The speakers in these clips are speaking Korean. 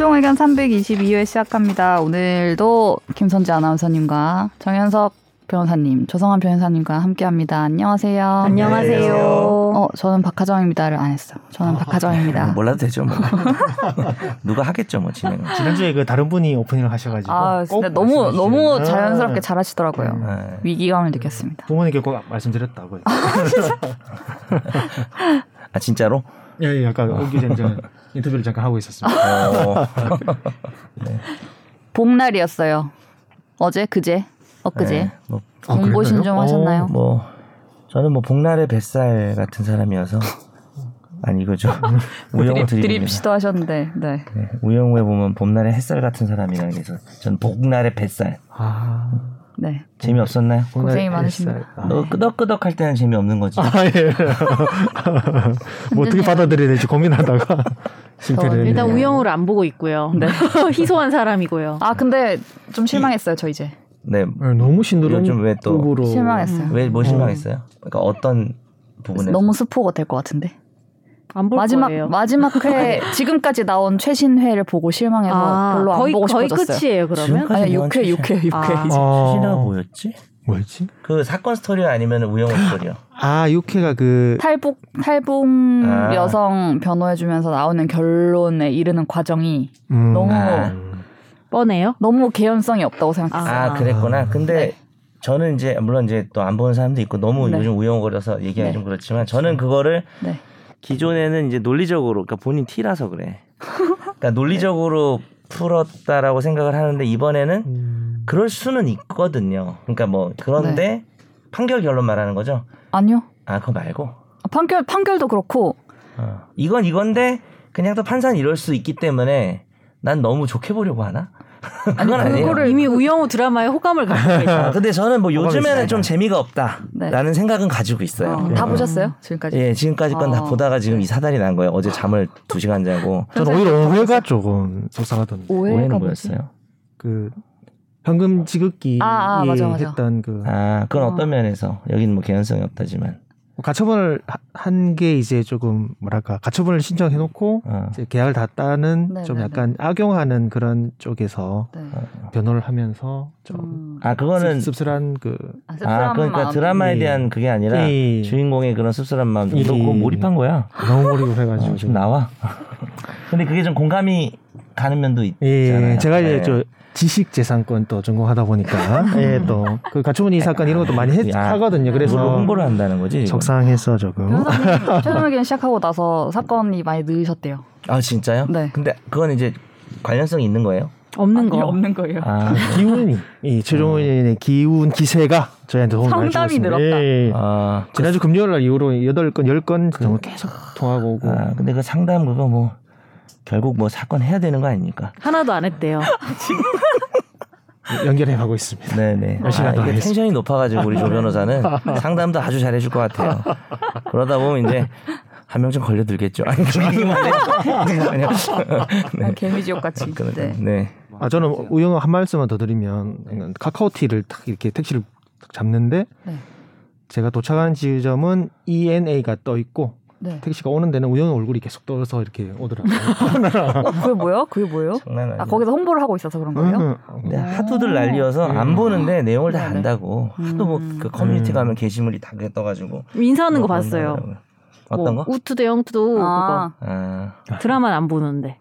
최종 의견 322회 시작합니다. 오늘도 김선재 아나운서님과 정현석 변호사님, 조성한 변호사님과 함께합니다. 안녕하세요. 안녕하세요. 어, 저는 박하정입니다를 안 했어. 저는 박하정입니다. 뭐 몰라도 되죠. 뭐. 누가 하겠죠, 뭐 진행. 지난주에 그 다른 분이 오프닝을 하셔가지고 아, 꼭 근데 너무 너무 주시면. 자연스럽게 잘하시더라고요. 네. 위기감을 느꼈습니다. 부모님께 꼭 말씀드렸다고요. 아 진짜로? 예, 예, 아까 오기 전에 인터뷰를 잠깐 하고 있었습니다. 어. 복날이었어요. 어제, 그제, 엊그제. 네, 뭐, 아, 그런가요? 좀 어, 하셨나요? 뭐 저는 뭐 복날의 뱃살 같은 사람이어서 아니 이거죠. 우영우 드립, 드립 드립 시도하셨는데, 네. 네, 우영우에 보면 봄날의 햇살 같은 사람이라 그래서 전 복날의 뱃살 아, 네. 재미없었나요? 고생이 많으십니다. 햇살. 아, 너 끄덕끄덕 할 때는 재미없는 거지. 아, 예. 뭐 어떻게 받아들여야 될지 고민하다가 실패를 했네요. 일단 우영우를 안 보고 있고요. 네. 희소한 사람이고요. 아, 근데 좀 실망했어요, 저 이제. 네. 네, 너무 신드롬 요즘 왜 또- 급으로 실망했어요. 왜 뭐 실망했어요? 그러니까 어떤 부분에서? 너무 스포가 될 것 같은데. 안볼 마지막 거예요. 마지막 회 지금까지 나온 최신 회를 보고 실망해서 아, 별로 안 거의 보고 거의 싶어졌어요. 끝이에요. 그러면 아니 나온 6회 최신- 6회 6회. 아. 어. 최신화가 뭐였지? 뭐였지? 그 사건 스토리요 아니면 우영우 스토리요? 아, 육회가 그 탈북 탈북 아. 여성 변호해 주면서 나오는 결론에 이르는 과정이 음, 너무 아. 뻔해요. 너무 개연성이 없다고 생각했어요. 아, 그랬구나. 근데 네. 저는 이제 물론 이제 또 안 보는 사람도 있고 너무 네. 요즘 우영우거려서 얘기하기 네. 좀 그렇지만 저는 그거를 네. 기존에는 이제 논리적으로 그러니까 본인 티라서 그래. 그러니까 논리적으로 풀었다라고 생각을 하는데 이번에는 음, 그럴 수는 있거든요. 그러니까 뭐 그런데 네. 판결 결론 말하는 거죠. 아니요. 아 그거 말고 아, 판결 판결도 그렇고 어. 이건 이건데 그냥 또 판사는 이럴 수 있기 때문에 난 너무 좋게 보려고 하나? 그건 아니에요. 그거를 이미 우영우 드라마에 호감을 갖고 아, 있다. 근데 저는 뭐 요즘에는. 좀 재미가 없다라는 네. 생각은 가지고 있어요. 어, 다 보셨어요? 지금까지? 예, 지금까지 건다 어. 보다가 지금 이 사달이 난 거예요. 어제 잠을 두 시간 자고. 저는 오히려 오해가 조금 속상하던데. 오해가? 뭐였어요? 그 현금 지급기 아, 아, 맞아, 맞아. 했던 그 아, 그건 어. 어. 떤 면에서 여기는 뭐 개연성이 없다지만. 가처분을 한 게 이제 조금 뭐랄까 가처분을 신청해놓고 어. 이제 계약을 다 따는 네, 좀 네, 약간 악용하는 그런 쪽에서 네. 변호를 하면서 좀 음. 아, 그거는 씁쓸한 그 아, 아, 그러니까 마음. 드라마에 예. 대한 그게 아니라 예. 주인공의 그런 씁쓸한 마음. 너 예. 그거 몰입한 거야. 너무 몰입을 해가지고 어, 좀 나와. 근데 그게 좀 공감이 가는 면도 있잖아요. 예, 제가 이제 네. 저 지식 재산권 또 전공하다 보니까 예, 또그 가처분 이 사건 이런 것도 많이 했, 야, 하거든요. 그걸로 그래서 홍보를 한다는 거지. 지금. 속상해서 조금 최종 의견 시작하고 나서 사건이 많이 늘으셨대요. 아, 진짜요? 네. 근데 그건 이제 관련성이 있는 거예요? 없는 아니, 거. 없는 거예요. 아, 기운이 이 최종원의 기운 기세가 저희한테 도움을 많이 상담이 주었습니다. 늘었다. 예, 예. 아, 지난주 금요일 날 이후로 8건, 10건 정도 계속 통화가 오고 아, 근데 그 상담 그거 뭐 결국 뭐 사건 해야 되는 거 아닙니까? 하나도 안 했대요. 연결해 가고 있습니다. 네네. 열심히 아, 이게 하겠습니다. 텐션이 높아가지고 우리 조 변호사는 상담도 아주 잘해줄 것 같아요. 그러다 보면 이제 한명좀 걸려들겠죠. 아니 그러기만 해요. 아, 개미지옥 같이. 네. 네. 아 저는 우영아 한 말씀만 더 드리면 카카오티를 딱 이렇게 택시를 딱 잡는데 네. 제가 도착한 지점은 ENA가 떠 있고 네. 택시가 오는 데는 우영아 얼굴이 계속 떠서 이렇게 오더라고요. 어, 그게 뭐예요? 그게 뭐예요? 장난. 아 거기서 홍보를 하고 있어서 그런 거예요? 음, 근데 하도들 난리여서 음. 안 보는데 내용을 다 네네. 안다고 하도 뭐 음. 그 커뮤니티 음. 가면 게시물이 다 그게 떠가지고 인사하는 거뭐 봤어요. 어떤 뭐 거? 우투도 영투도 아, 아, 그거 드라마는 안 보는데.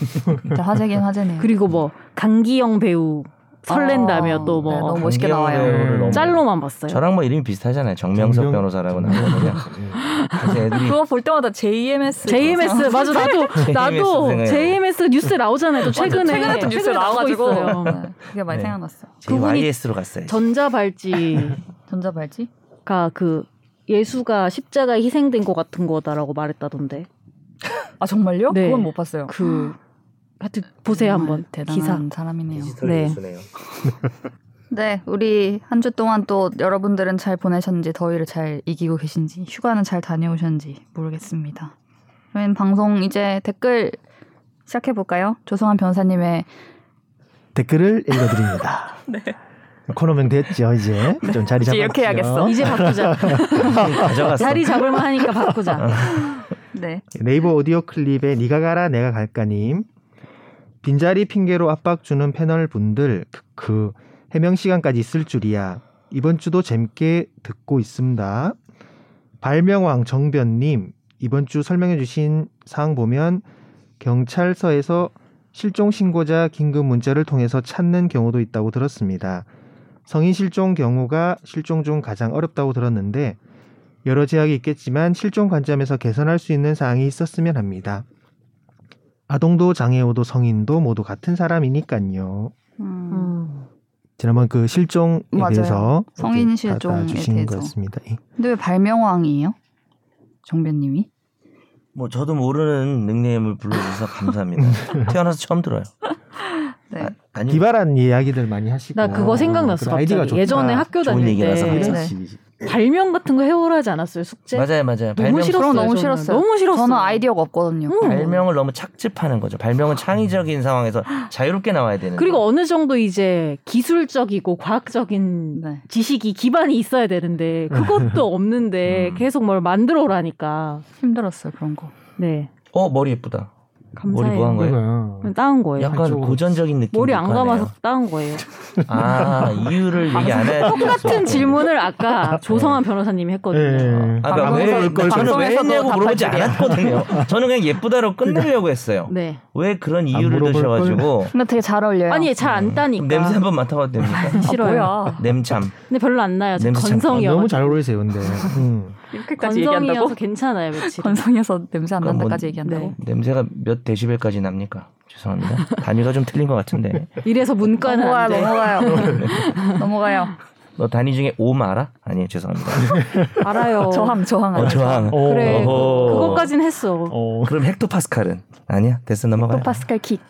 진짜 화제긴 화제네요. 그리고 뭐 강기영 배우 설렌다며 아, 또뭐 네, 너무 멋있게 나와요. 짤로만 봤어요. 저랑 뭐 이름이 비슷하잖아요. 정명석 정명- 변호사라고 나오거든요. 애들이 그거 볼 때마다 JMS. JMS 맞아 나도 나도. JMS 뉴스에 나오잖아요. 또 최근에 최근에 또 뉴스 나오고 나와가지고 있어요. 네, 그게 많이 네. 생각났어. 그분이 JYS로 갔어요. 전자발찌가 전자발찌? 그 예수가 십자가에 희생된 것 같은 거다라고 말했다던데. 아 정말요? 네. 그건 못 봤어요. 그 하여튼 보세요 한번 대단한 기사. 사람이네요. 디지털 네. 네, 우리 한 주 동안 또 여러분들은 잘 보내셨는지 더위를 잘 이기고 계신지 휴가는 잘 다녀오셨는지 모르겠습니다. 저희는 방송 이제 댓글 시작해 볼까요? 조성한 변호사님의 댓글을 읽어드립니다. 코너명 됐죠 이제 좀 자리 잡았죠. 이렇게 해야겠어. 이제 바꾸자. 가져갔어. 자리 잡을만 하니까 바꾸자. 네, 네이버 오디오 클립에 니가 가라 내가 갈까님 빈자리 핑계로 압박 주는 패널 분들 그, 그 해명 시간까지 있을 줄이야. 이번 주도 재밌게 듣고 있습니다. 발명왕 정변님 이번 주 설명해 주신 사항 보면 경찰서에서 실종 신고자 긴급 문자를 통해서 찾는 경우도 있다고 들었습니다. 성인 실종 경우가 실종 중 가장 어렵다고 들었는데 여러 제약이 있겠지만 실종 관점에서 개선할 수 있는 사항이 있었으면 합니다. 아동도 장애우도 성인도 모두 같은 사람이니까요. 음. 음. 지난번 그 실종에 맞아요. 대해서 성인 실종에 대해서. 것 같습니다. 예. 근데 왜 발명왕이에요? 정변님이? 뭐 저도 모르는 닉네임을 불러주셔서 감사합니다. 태어나서 처음 들어요. 네. 아, 기발한 이야기들 많이 하시고 나 그거 생각났어 그 아이디가. 좋다. 예전에 학교 좋은 다닐 얘기라서 때. 네. 그렇지. 발명 같은 거 해오라 하지 않았어요 숙제? 맞아요, 맞아요. 너무 발명, 싫었어요. 너무. 싫었어요. 너무 싫었어요. 저는 아이디어가 없거든요. 음. 발명을 너무 착즙하는 거죠. 발명은 창의적인 상황에서 자유롭게 나와야 되는데. 그리고 어느 정도 이제 기술적이고 과학적인 네. 지식이 기반이 있어야 되는데 그것도 없는데 음. 계속 뭘 만들어 오라니까. 힘들었어요 그런 거. 네. 어 머리 예쁘다. 감사해요. 머리 뭐한 거예요? 그거요. 따은 거예요. 약간 한쪽으로. 고전적인 느낌. 머리 안 감아서 따은 거예요. 아 이유를 얘기 안 해야 똑같은 질문을 아까 조성한 변호사님이 했거든요. 예. 아까 그러니까 왜 방송에서- 저는 왜 했냐고 물어보지. 않았거든요. 저는 그냥 예쁘다로 끝내려고 했어요. 네. 왜 그런 이유를 드셔가지고 근데 되게 잘 어울려요. 아니 잘 안 따니까. 냄새 한번 맡아봐도 됩니까? 싫어요. 뭐야? 냄참. 근데 별로 안 나요. 저 냄새 참- 아. 너무 잘 어울리세요, 근데. 음. 이렇게까지 건성이어서 괜찮아요, 며칠. 건성에서 냄새 안 뭐- 난다까지 얘기한다고? 네. 냄새가 몇 데시벨까지 납니까? 죄송합니다. 단위가 좀 틀린 것 같은데. 이래서 문과는 넘어가요, 안 돼. 넘어가요. 넘어가요. 너 단위 중에 옴 알아? 아니에요, 죄송합니다. 알아요. 저항, 저항. 어, 알아요. 저항. 어. 그래. 그, 어허. 그것까진 했어. 어. 그럼 헥토파스칼은? 아니야? 됐어, 넘어가요. 헥토파스칼 킥.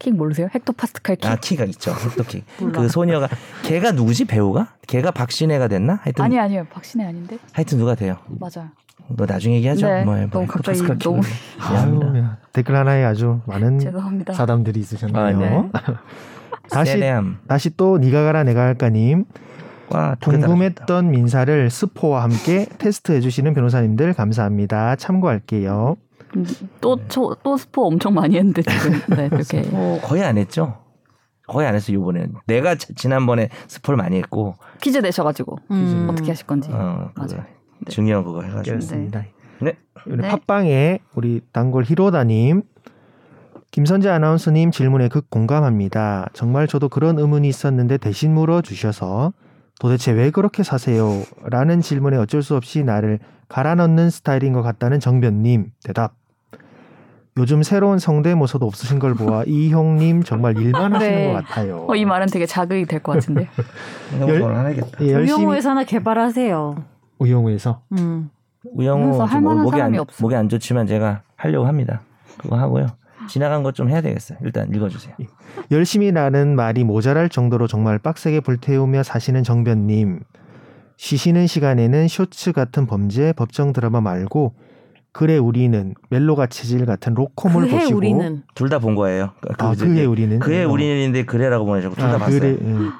킥 모르세요? 헥토파스칼 킥. 아, 키가 있죠. 헥토킥. 몰라. 그 소녀가, 걔가 누구지? 배우가? 걔가 박신혜가 됐나? 하여튼, 아니 아니에요. 박신혜 아닌데? 하여튼 누가 돼요? 맞아요. 너 나중에 얘기하죠. 네, 뭐, 너무 갑자기 헥토파스칼 너무. 아유, 야, 댓글 하나에 아주 많은 죄송합니다. 사담들이 있으셨네요. 아, 네. 다시 세레암. 다시 또 니가 가라 내가 할까님 와. 궁금했던 민사를 스포와 함께 테스트해 주시는 변호사님들 감사합니다. 참고할게요. 또또 또 스포 엄청 많이 했는데 지금 네 이렇게 뭐 거의 안 했죠. 거의 안 했어 이번에는. 내가 지- 지난번에 스포를 많이 했고, 퀴즈 내셔가지고 음. 어떻게 하실 건지. 어, 맞아요. 네. 중요한 그거 해가지고. 그렇습니다. 네. 우리 네. 팟빵에 우리 단골 히로다님 김선재 아나운서님 질문에 극 공감합니다. 정말 저도 그런 의문이 있었는데 대신 물어주셔서 도대체 왜 그렇게 사세요? 라는 질문에 어쩔 수 없이 나를 갈아 넣는 스타일인 것 같다는 정변님 대답. 요즘 새로운 성대모사도 없으신 걸 보아 이 형님 정말 일만 하시는 네. 것 같아요. 어, 이 말은 되게 자극이 될 것 같은데. 하나겠다. 예, 열심히 우영우에서 하나 개발하세요. 우영우에서 음. 우영우 만한 목이 안 없어. 목이 안 좋지만 제가 하려고 합니다. 그거 하고요. 지나간 것 좀 해야 되겠어요. 일단 읽어주세요. 열심히라는 말이 모자랄 정도로 정말 빡세게 불태우며 사시는 정변님. 쉬시는 시간에는 쇼츠 같은 범죄 법정 드라마 말고 그래 우리는 멜로가 치질 같은 로코물 그해 보시고 우리는 둘 다 본 거예요. 그, 아 그- 그해 우리는 그의 어. 우리는인데 그래라고 보내자고 둘다 아, 봤어요. 그래 음.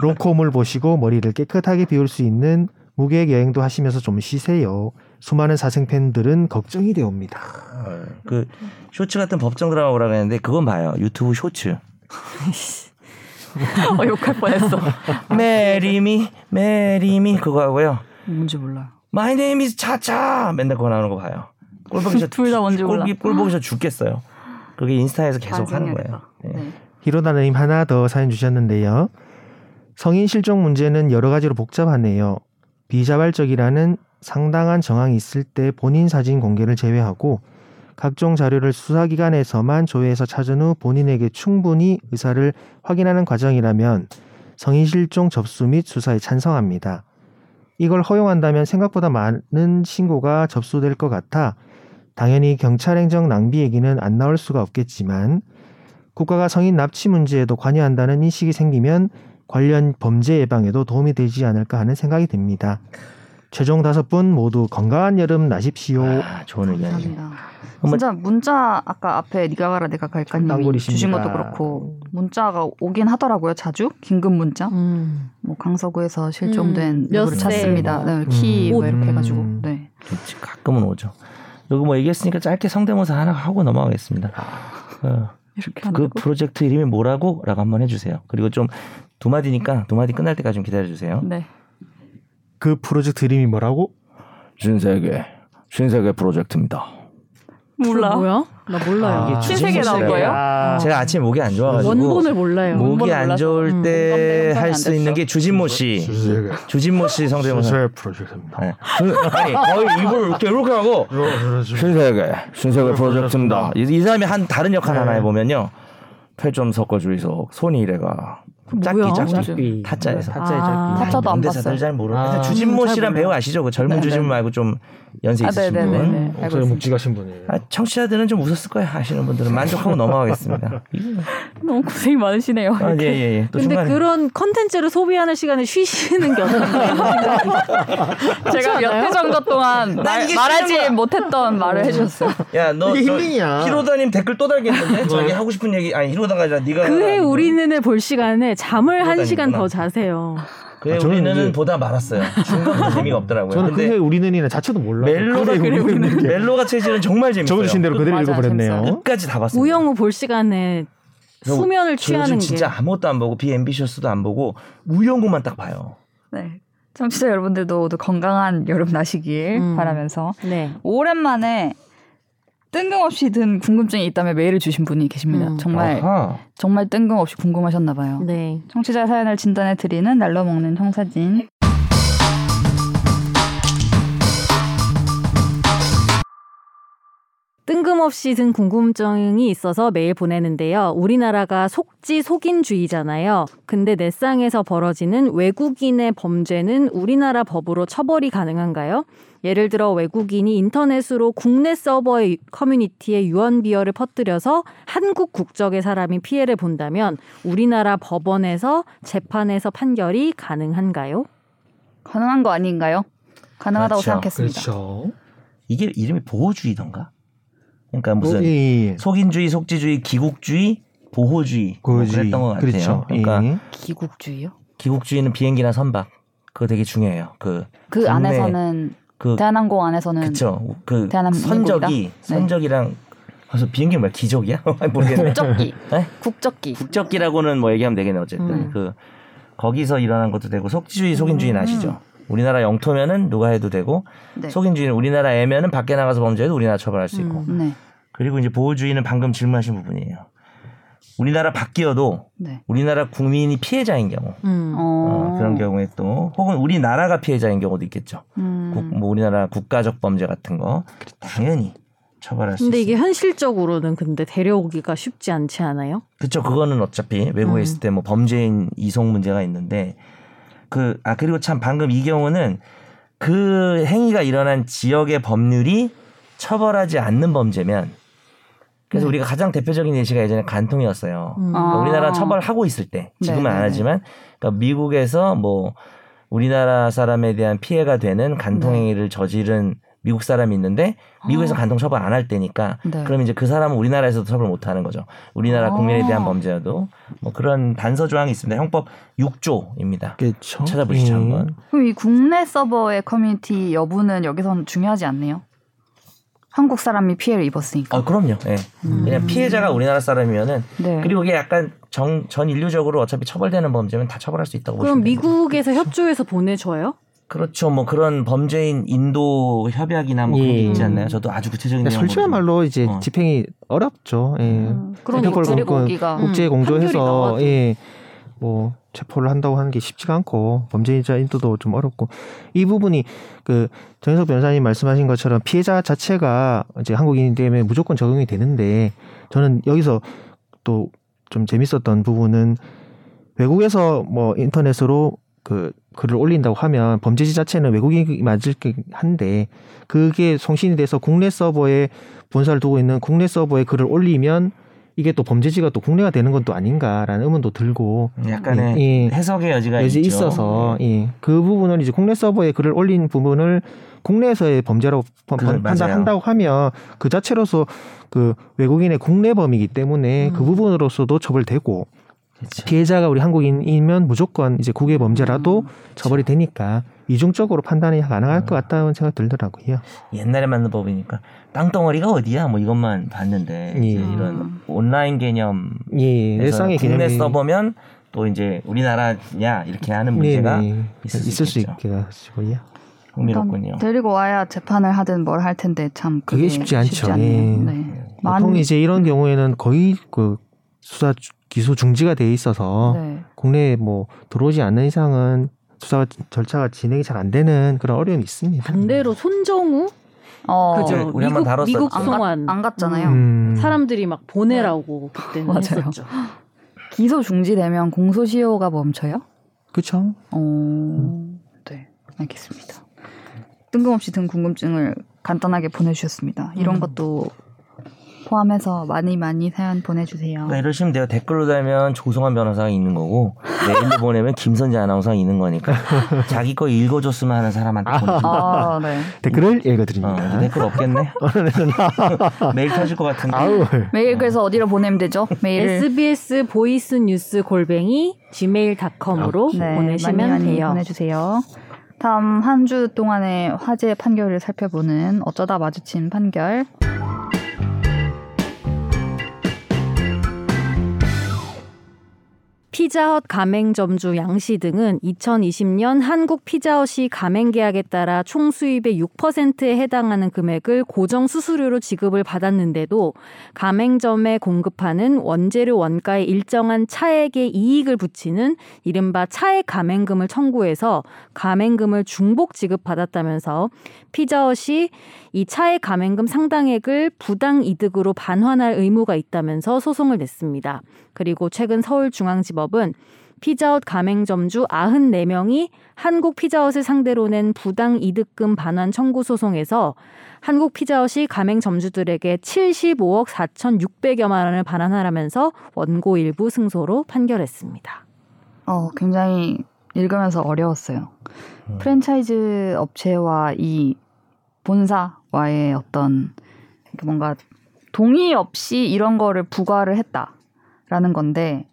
로코물 보시고 머리를 깨끗하게 비울 수 있는 무계획 여행도 하시면서 좀 쉬세요. 수많은 사생 팬들은 걱정이 되옵니다. 어, 그 쇼츠 같은 법정 드라마 보라 그랬는데 그건 봐요. 유튜브 쇼츠. 어, 욕할 뻔했어. 메리미 메리미 그거 하고요. 뭔지 몰라요. My name is 차차 맨날 그거 나오는 거 봐요. 꼴 보기 싫 둘다 뭔지 몰라. 꼴, 꼴 보기 싫어 죽겠어요. 그게 인스타에서 계속 하는 거예요. 예. 네. 히로다님 하나 더 사연 주셨는데요. 성인 실종 문제는 여러 가지로 복잡하네요. 비자발적이라는 상당한 정황이 있을 때 본인 사진 공개를 제외하고 각종 자료를 수사기관에서만 조회해서 찾은 후 본인에게 충분히 의사를 확인하는 과정이라면 성인 실종 접수 및 수사에 찬성합니다. 이걸 허용한다면 생각보다 많은 신고가 접수될 것 같아 당연히 경찰 행정 낭비 얘기는 안 나올 수가 없겠지만 국가가 성인 납치 문제에도 관여한다는 인식이 생기면 관련 범죄 예방에도 도움이 되지 않을까 하는 생각이 듭니다. 최종 다섯 분 모두 건강한 여름 나십시오. 아, 좋은. 감사합니다. 한번- 진짜 문자 아까 앞에 네가 가라 내가 갈까님이. 주신 것도 그렇고 문자가 오긴 하더라고요. 자주 긴급 문자. 음. 뭐 강서구에서 실종된 음, 누구를 몇 찾습니다. 세, 네, 키 음. 뭐 이렇게 해가지고 음. 네. 가끔은 오죠. 여기 뭐 얘기했으니까 짧게 성대모사 하나 하고 넘어가겠습니다. 어, 이렇게 그 한다고? 프로젝트 이름이 뭐라고?라고 한번 해주세요. 그리고 좀 두 마디니까 두 마디 끝날 때까지 좀 기다려주세요. 네. 그 프로젝트 이름이 뭐라고? 신세계 신세계 프로젝트입니다. 몰라. 뭐야? 나 몰라요. 이게 신세계 나온 거예요? 아, 제가 아침에 목이 안 좋아가지고 원본을 몰라요. 목이 원본을 안. 좋을 음. 때 공감대 할 형성이 수안 있는. 게 주진모 씨, 신세계 주진모 씨 성대모사. 신세계 프로젝트입니다. 네. 주- 아니 거의 입을 이렇게 이렇게 하고 신세계 신세계 프로젝트입니다. 이, 이 사람이 한 다른 역할 하나 해보면요. 패좀 섞어 주이소 손이 이래가 짝기 뭐야? 짝기 타짜에서 타짜의 아. 짝기. 타짜도 안 봤어요. 잘 모르는 아. 주진모 씨란 배우. 아시죠? 그 젊은 네, 주진모 네. 말고 좀 연세 아, 있으신 분. 네네네. 알고 목소리 있습니다. 묵직하신 분이에요. 아, 청취자들은 좀 웃었을 거예요. 아시는 분들은 만족하고 넘어가겠습니다. 너무 고생이 많으시네요. 아, 예, 예, 예. 또 근데 중간에 그런 컨텐츠를 소비하는 시간에 쉬시는 게 어떨까요? 제가 몇? 회 정도 동안 난 말, 말하지. 못했던 말을 해주셨어요. 야, 너 힐링이야. 히로다님 댓글 또 달겠는데? 자기 하고 싶은 얘기 아니 히로다가 아니라 네가 그해 하라는 우리는을 볼 시간에 잠을 한. 시간 더 자세요. 아, 저는 우리는 이제- 보다 말았어요. 중간부터 재미가 없더라고요. 저는 근데 그게 우리는이나 자체도 몰라요. 멜로가 그게 우리는 게. 멜로가 체질은 정말 재밌어요. 적어주신 대로 그대로 맞아요, 읽어버렸네요. 끝까지 다 봤어요. 우영우 볼 시간에 수면을 저 취하는 게 진짜 아무것도 안 보고 비앰비셔스도 안 보고 우영우만 딱 봐요. 네. 청취자 여러분들도 모두 건강한 여름 나시길 음. 바라면서 네. 오랜만에 뜬금없이 든 궁금증이 있다며 메일을 주신 분이 계십니다. 음. 정말 아하. 정말 뜬금없이 궁금하셨나 봐요. 네. 청취자 사연을 진단해 드리는 날로 먹는 청사진. 뜬금없이 든 궁금증이 있어서 메일 보내는데요. 우리나라가 속지 속인주의잖아요. 근데 넷상에서 벌어지는 외국인의 범죄는 우리나라 법으로 처벌이 가능한가요? 예를 들어 외국인이 인터넷으로 국내 서버의 커뮤니티에 유언 비어를 퍼뜨려서 한국 국적의 사람이 피해를 본다면 우리나라 법원에서 재판에서 판결이 가능한가요? 가능한 거 아닌가요? 가능하다고 그렇죠. 생각했습니다. 그렇죠. 이게 이름이 보호주의던가? 그러니까 무슨 예, 예. 속인주의, 속지주의, 기국주의, 보호주의 뭐. 그랬던 것 같아요. 그렇죠. 그러니까 예. 기국주의요? 기국주의는 비행기나 선박 그거 되게 중요해요. 그그 국내- 안에서는 그 대한항공 안에서는 그쵸. 그 대한민국이다? 선적이 네. 선적이랑 그래서 비행기 뭐야 기적이야? 모르겠네. 국적기, 네? 국적기. 국적기라고는 뭐 얘기하면 되겠네 어쨌든 음. 그 거기서 일어난 것도 되고 속지주의, 속인주의는 음. 아시죠? 우리나라 영토면은 누가 해도 되고 네. 속인주의는 우리나라 애면은 밖에 나가서 범죄해도 우리나라 처벌할 수 있고 음. 네, 그리고 이제 보호주의는 방금 질문하신 부분이에요. 우리나라 밖이어도 네. 우리나라 국민이 피해자인 경우 음. 어, 어, 그런 경우에 또 혹은 우리나라가 피해자인 경우도 있겠죠. 음. 국, 뭐 우리나라 국가적 범죄 같은 거 당연히 처벌할 수 근데 이게 있습니다. 현실적으로는 근데 데려오기가 쉽지 않지 않아요? 그렇죠. 그거는 어차피 외국에 음. 있을 때 뭐 범죄인 이송 문제가 있는데 그 아 그리고 참 방금 이 경우는 그 행위가 일어난 지역의 법률이 처벌하지 않는 범죄면 그래서 네. 우리가 가장 대표적인 예시가 예전에 간통이었어요. 음. 아. 우리나라는 처벌하고 있을 때 지금은 안 네네네. 하지만 그러니까 미국에서 뭐 우리나라 사람에 대한 피해가 되는 네. 간통 행위를 저지른 미국 사람이 있는데 미국에서 아. 간통 처벌 안 할 때니까 네. 그럼 이제 그 사람은 우리나라에서도 처벌 못 하는 거죠. 우리나라 아. 국민에 대한 범죄여도 뭐 그런 단서 조항이 있습니다. 형법 6조입니다. 그렇죠. 찾아보시죠 예. 한번. 그럼 이 국내 서버의 커뮤니티 여부는 여기서는 중요하지 않네요. 한국 사람이 피해를 입었으니까. 어 그럼요. 예. 음. 그냥 피해자가 우리나라 사람이면은 네. 그리고 이게 약간 정, 전 인류적으로 어차피 처벌되는 범죄면 다 처벌할 수 있다고 그럼 보시면 됩니다. 미국에서 협조해서 보내줘요? 그렇죠. 뭐 그런 범죄인 인도 협약이나 뭐 그런 게 예. 있지 않나요? 저도 아주 구체적인 내용 솔직한 말로 이제 어. 집행이 어렵죠. 예. 음, 그러니까 그 음. 국제 판결이 공조해서. 예. 뭐 체포를 한다고 하는 게 쉽지가 않고 범죄자 인도도 좀 어렵고. 이 부분이 그 정현석 변호사님 말씀하신 것처럼 피해자 자체가 이제 한국인이 되면 무조건 적용이 되는데 저는 여기서 또 좀 재밌었던 부분은 외국에서 뭐 인터넷으로 그 글을 올린다고 하면 범죄지 자체는 외국인이 맞을 게 한데 그게 송신이 돼서 국내 서버에 본사를 두고 있는 국내 서버에 글을 올리면 이게 또 범죄지가 또 국내가 되는 건 또 아닌가라는 의문도 들고 약간의 예, 예. 해석의 여지가 여지 있죠. 있어서 예. 그 부분을 이제 국내 서버에 글을 올린 부분을 국내에서의 범죄라고 판- 그, 판단한다고 하면 그 자체로서 그 외국인의 국내 범이기 때문에 그 음. 부분으로서도 처벌되고 그렇죠. 피해자가 우리 한국인이면 무조건 이제 국외 범죄라도 처벌이 되니까 이중적으로 판단이 가능할 것 같다는 생각 들더라고요. 옛날에 만든 법이니까 땅덩어리가 어디야 뭐 이것만 봤는데 이제 예. 이런 온라인 개념 예, 일상의 국내 개념이 서버면 또 이제 우리나라냐 이렇게 하는 문제가 네, 네. 있을 수 있을 수 있겠죠. 있게 가지고요. 흥미롭군요. 데리고 와야 재판을 하든 뭘 할 텐데 참 그게 쉽지 않죠. 않네요. 예. 네. 보통 많- 이제 이런 경우에는 거의 그 수사 주- 기소 중지가 돼 있어서 네. 국내에 뭐 들어오지 않는 이상은 수사 절차가 진행이 잘 안 되는 그런 어려움이 있습니다. 반대로 손정우 어, 그죠? 네, 우리 한번 미국 다뤘었죠. 미국 안, 갔, 송환 안 갔잖아요. 음, 사람들이 막 보내라고 그때는 맞아요. 했었죠. 기소 중지되면 공소시효가 멈춰요? 그렇죠. 어, 네, 알겠습니다. 뜬금없이 든 궁금증을 간단하게 보내주셨습니다. 이런 음. 것도 포함해서 많이 많이 사연 보내주세요. 그러니까 이러시면 돼요. 댓글로 달면 조성환 변호사가 있는 거고 메일로 보내면 김선재 아나운서가 있는 거니까 자기 거 읽어줬으면 하는 사람한테 보내주면 아, 네. 댓글을 어, 읽어드립니다. 이제 댓글 없겠네. 메일 터질 것 같은데. 아우, 메일 그래서 어디로 보내면 되죠? 메일을 SBS 보이스 뉴스 골뱅이 gmail.com으로 네, 보내시면 많이 많이 돼요. 보내주세요. 다음 한 주 동안의 화제 판결을 살펴보는 어쩌다 마주친 판결. 피자헛 가맹점주 양씨 등은 2020년 한국 피자헛이 가맹 계약에 따라 총 수입의 6%에 해당하는 금액을 고정 수수료로 지급을 받았는데도 가맹점에 공급하는 원재료 원가의 일정한 차액에 이익을 붙이는 이른바 차액 가맹금을 청구해서 가맹금을 중복 지급받았다면서 피자헛이 이 차액 가맹금 상당액을 부당 이득으로 반환할 의무가 있다면서 소송을 냈습니다. 그리고 최근 서울중앙지법은 피자헛 가맹점주 94명이 한국 피자헛을 상대로 낸 부당 이득금 반환 청구 소송에서 한국 피자헛이 가맹점주들에게 75억 4,600여만 원을 반환하라면서 원고 일부 승소로 판결했습니다. 어, 굉장히 읽으면서 어려웠어요. 음. 프랜차이즈 업체와 이 본사와의 어떤 뭔가 동의 없이 이런 거를 부과를 했다 라는 건데